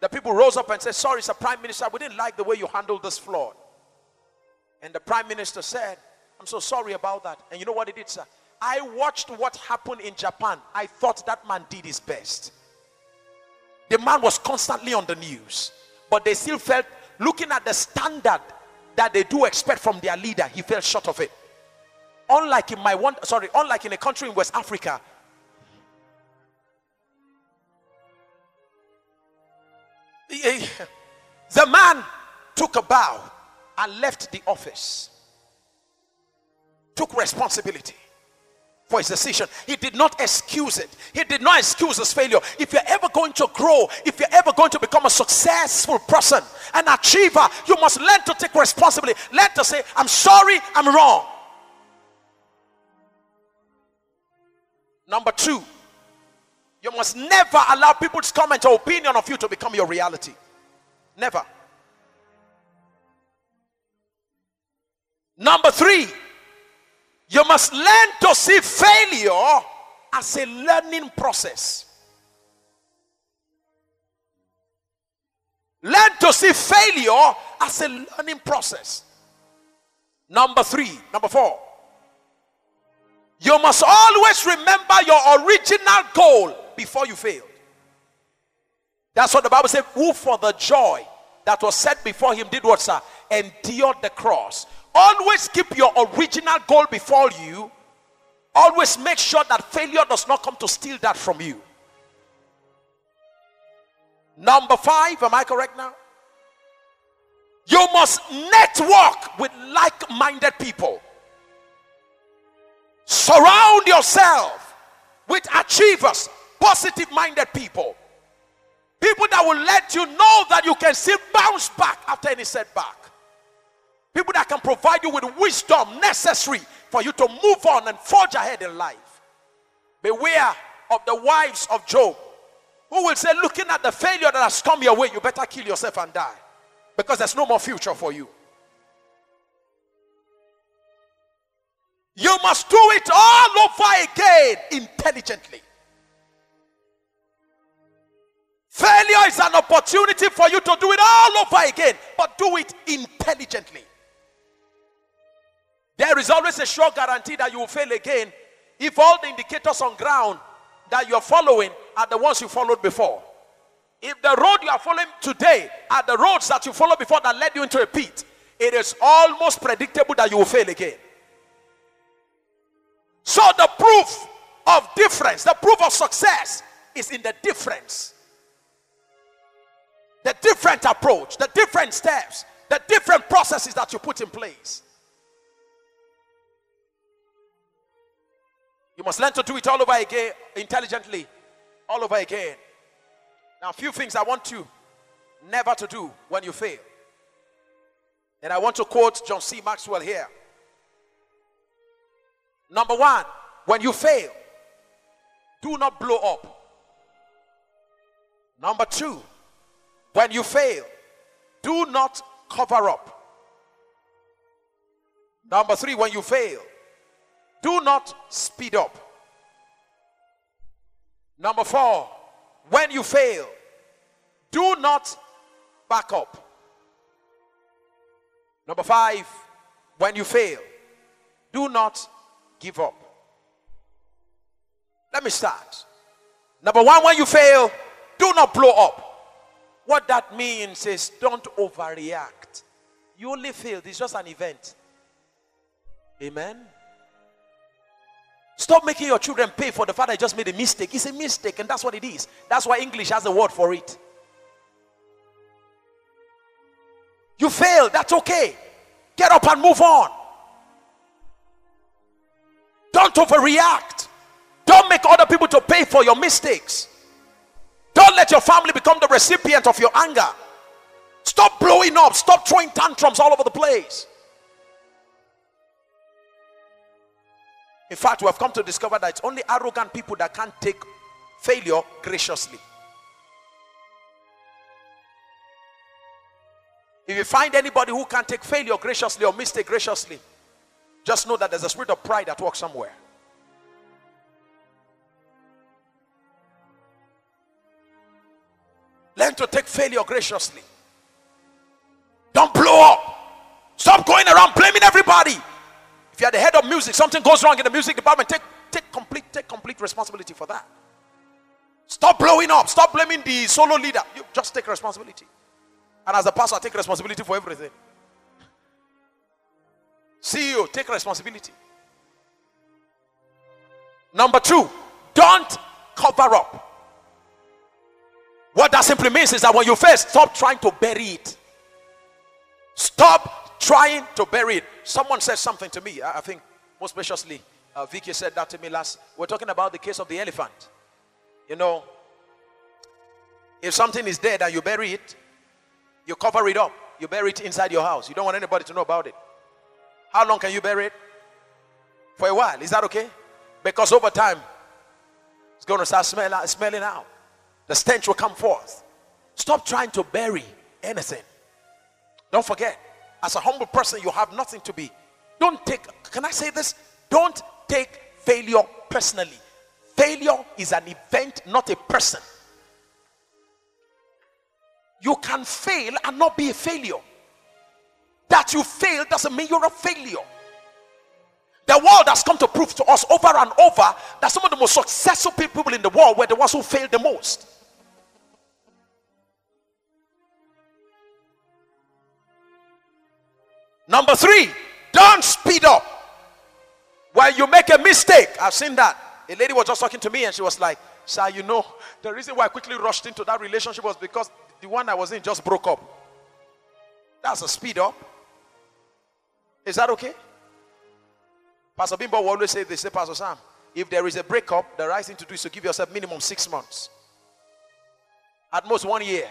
the people rose up and said, Sorry, Sir Prime Minister, we didn't like the way you handled this flood. And the Prime Minister said, I'm so sorry about that. And you know what he did, sir? I watched what happened in Japan. I thought that man did his best. The man was constantly on the news, but they still felt, looking at the standard that they do expect from their leader, he fell short of it. Unlike in my one, sorry, unlike in a country in West Africa, the man took a bow and left the office, took responsibility for his decision. He did not excuse it. He did not excuse his failure. If you're ever going to grow, if you're ever going to become a successful person, an achiever, you must learn to take responsibility. Learn to say, I'm sorry, I'm wrong. Number two, you must never allow people's comment or opinion of you to become your reality. Never. Number three, you must learn to see failure as a learning process. Learn to see failure as a learning process. Number three, number four, you must always remember your original goal before you fail. That's what the Bible said. Who for the joy that was set before him did what, sir? Endured the cross. Always keep your original goal before you. Always make sure that failure does not come to steal that from you. Number five, am I correct now? You must network with like minded people. Surround yourself with achievers, positive minded people. People that will let you know that you can still bounce back after any setback. People that can provide you with wisdom necessary for you to move on and forge ahead in life. Beware of the wives of Job who will say, looking at the failure that has come your way, you better kill yourself and die because there's no more future for you. You must do it all over again intelligently. Failure is an opportunity for you to do it all over again, but do it intelligently. There is always a sure guarantee that you will fail again if all the indicators on ground that you're following are the ones you followed before. If the road you are following today are the roads that you followed before that led you into a pit, it is almost predictable that you will fail again. So the proof of difference, the proof of success is in the difference. The different approach, the different steps, the different processes that you put in place. You must learn to do it all over again, intelligently, all over again. Now, a few things I want you never to do when you fail. And I want to quote John C. Maxwell here. Number one, when you fail, do not blow up. Number two, when you fail, do not cover up. Number three, when you fail, do not speed up. Number four, when you fail, do not back up. Number five, when you fail, do not give up. Let me start. Number one, when you fail, do not blow up. What that means is don't overreact. You only failed, it's just an event. Amen. Stop making your children pay for the fact they just made a mistake. It's a mistake, and that's what it is. That's why English has a word for it. You failed, that's okay. Get up and move on. Don't overreact. Don't make other people to pay for your mistakes. Don't let your family become the recipient of your anger. Stop blowing up. Stop throwing tantrums all over the place. In fact, we have come to discover that it's only arrogant people that can't take failure graciously. If you find anybody who can't take failure graciously or mistake graciously, just know that there's a spirit of pride at work somewhere. Learn to take failure graciously. Don't blow up. Stop going around blaming everybody. If you're the head of music, something goes wrong in the music department, take, take complete take complete responsibility for that. Stop blowing up. Stop blaming the solo leader. You just take responsibility. And as a pastor, I take responsibility for everything. CEO, take responsibility. Number two, don't cover up. What that simply means is that when you face, stop trying to bury it. Stop trying to bury it. Someone said something to me, I think most graciously, uh, Vicky said that to me last. We're talking about the case of the elephant. You know, if something is dead and you bury it, you cover it up. You bury it inside your house. You don't want anybody to know about it. How long can you bury it? For a while. Is that okay? Because over time, it's going to start smell, smelling out. The stench will come forth. Stop trying to bury anything. Don't forget, as a humble person, you have nothing to be. Don't take, can I say this? Don't take failure personally. Failure is an event, not a person. You can fail and not be a failure. That you fail doesn't mean you're a failure. The world has come to prove to us over and over that some of the most successful people in the world were the ones who failed the most. Number three, don't speed up. When you make a mistake, I've seen that. A lady was just talking to me and she was like, Sir, you know, the reason why I quickly rushed into that relationship was because the one I was in just broke up. That's a speed up. Is that okay? Pastor Bimbo will always say this, say, Pastor Sam, if there is a breakup, the right thing to do is to give yourself minimum six months. At most one year.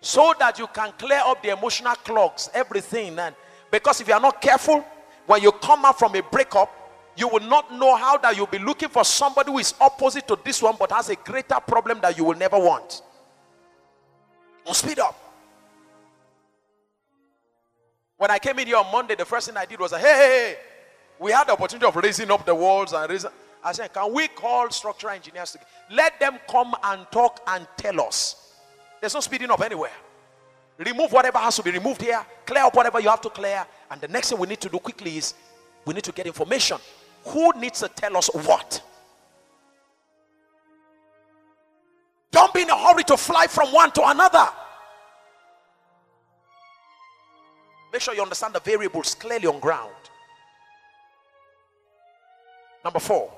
So that you can clear up the emotional clogs, everything. And because if you are not careful, when you come out from a breakup, you will not know how that you'll be looking for somebody who is opposite to this one but has a greater problem that you will never want. Don't speed up. When I came in here on Monday, the first thing I did was, hey, hey, hey, we had the opportunity of raising up the walls and raising. I said, can we call structural engineers to let them come and talk and tell us? There's no speeding up anywhere. Remove whatever has to be removed here, clear up whatever you have to clear, and the next thing we need to do quickly is we need to get information. Who needs to tell us what? Don't be in a hurry to fly from one to another. Make sure you understand the variables clearly on ground. Number four,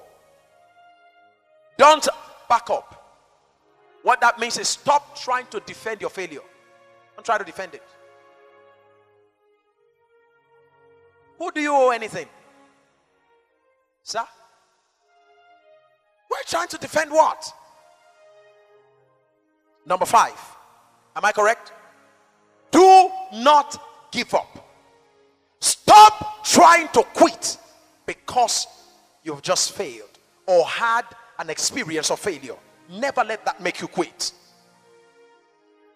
don't back up. What that means is stop trying to defend your failure. Don't try to defend it. Who do you owe anything? Sir? We're trying to defend what? Number five. Am I correct? Do not give up. Stop trying to quit because you've just failed or had an experience of failure. Never let that make you quit.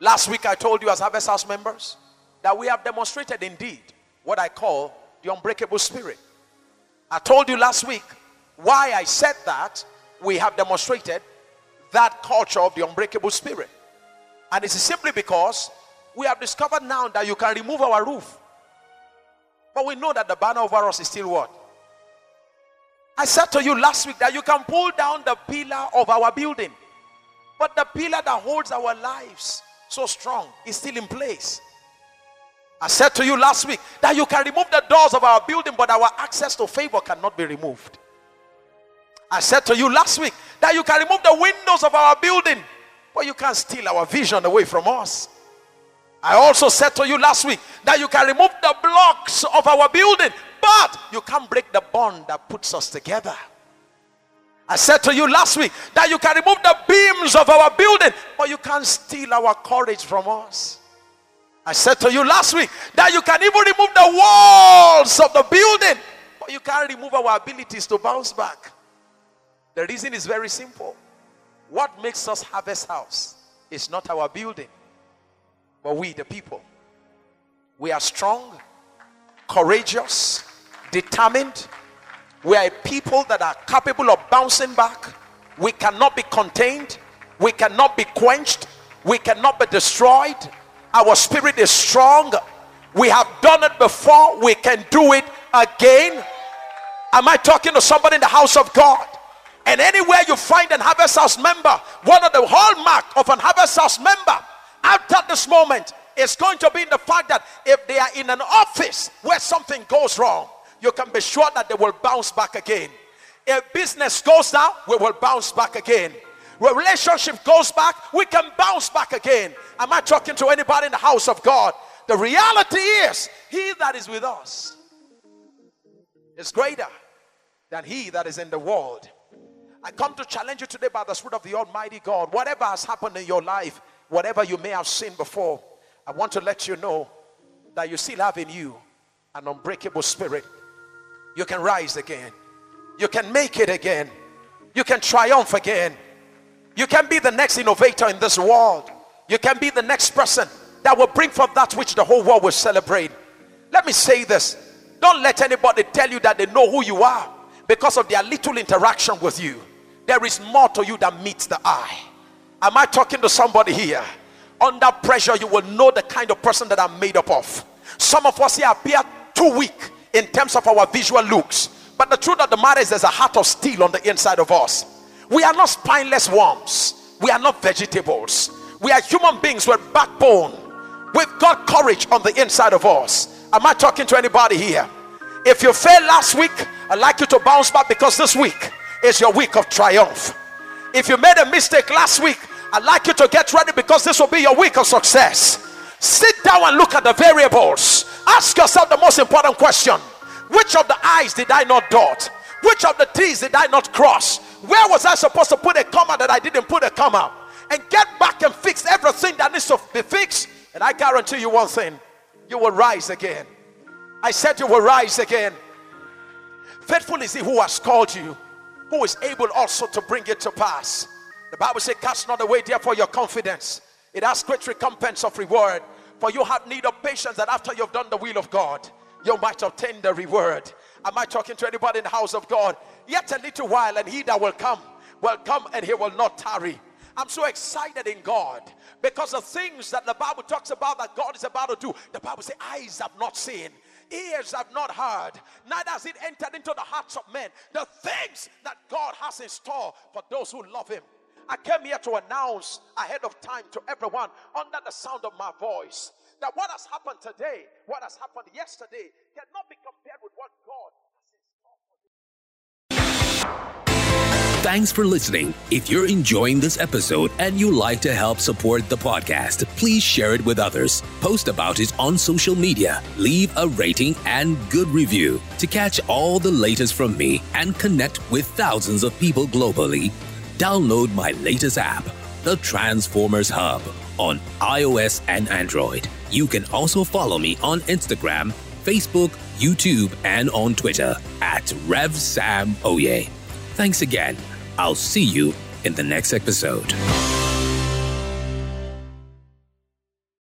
Last week, I told you as Harvest House members that we have demonstrated indeed what I call the unbreakable spirit. I told you last week why I said that we have demonstrated that culture of the unbreakable spirit. And it is simply because we have discovered now that you can remove our roof. But we know that the banner over us is still what? I said to you last week that you can pull down the pillar of our building. But the pillar that holds our lives so strong is still in place. I said to you last week that you can remove the doors of our building, but our access to favor cannot be removed. I said to you last week that you can remove the windows of our building, but you can't steal our vision away from us. I also said to you last week that you can remove the blocks of our building, but you can't break the bond that puts us together. I said to you last week that you can remove the beams of our building, but you can't steal our courage from us. I said to you last week that you can even remove the walls of the building, but you can't remove our abilities to bounce back. The reason is very simple. What makes us Harvest House is not our building, but we, the people. We are strong, courageous, determined. We are a people that are capable of bouncing back. We cannot be contained. We cannot be quenched. We cannot be destroyed. Our spirit is strong. We have done it before. We can do it again. Am I talking to somebody in the house of God? And anywhere you find an harvest house member, one of the hallmark of an harvest house member after this moment is going to be in the fact that if they are in an office where something goes wrong, you can be sure that they will bounce back again. If business goes down, we will bounce back again. Relationship goes back, we can bounce back again. Am I talking to anybody in the house of God? The reality is, he that is with us is greater than he that is in the world. I come to challenge you today by the Spirit of the Almighty God. Whatever has happened in your life, whatever you may have seen before, I want to let you know that you still have in you an unbreakable spirit. You can rise again, you can make it again, you can triumph again, you can be the next innovator in this world, you can be the next person that will bring forth that which the whole world will celebrate. Let me say this don't let anybody tell you that they know who you are because of their little interaction with you. There is more to you than meets the eye. Am I talking to somebody here? Under pressure, you will know the kind of person that I'm made up of. Some of us here appear too weak in terms of our visual looks. But the truth of the matter is, there's a heart of steel on the inside of us. We are not spineless worms, we are not vegetables. We are human beings with backbone. We've got courage on the inside of us. Am I talking to anybody here? If you failed last week, I'd like you to bounce back because this week is your week of triumph. If you made a mistake last week, I'd like you to get ready because this will be your week of success. Sit down and look at the variables. Ask yourself the most important question Which of the I's did I not dot? Which of the T's did I not cross? Where was I supposed to put a comma that I didn't put a comma? And get back and fix everything that needs to be fixed. And I guarantee you one thing you will rise again. I said you will rise again. Faithful is he who has called you who is able also to bring it to pass. The Bible says, Cast not away, therefore, your confidence. It has great recompense of reward. For you have need of patience that after you've done the will of God, you might obtain the reward. Am I talking to anybody in the house of God? Yet a little while, and he that will come will come and he will not tarry. I'm so excited in God because the things that the Bible talks about that God is about to do, the Bible says, eyes have not seen, ears have not heard, neither has it entered into the hearts of men. The things that God has in store for those who love Him. I came here to announce ahead of time to everyone under the sound of my voice that what has happened today, what has happened yesterday, cannot be compared with what God Thanks for listening. If you're enjoying this episode and you like to help support the podcast, please share it with others. Post about it on social media, leave a rating and good review. To catch all the latest from me and connect with thousands of people globally, download my latest app, the Transformers Hub, on iOS and Android. You can also follow me on Instagram, Facebook, YouTube, and on Twitter at RevSamOye. Thanks again I'll see you in the next episode.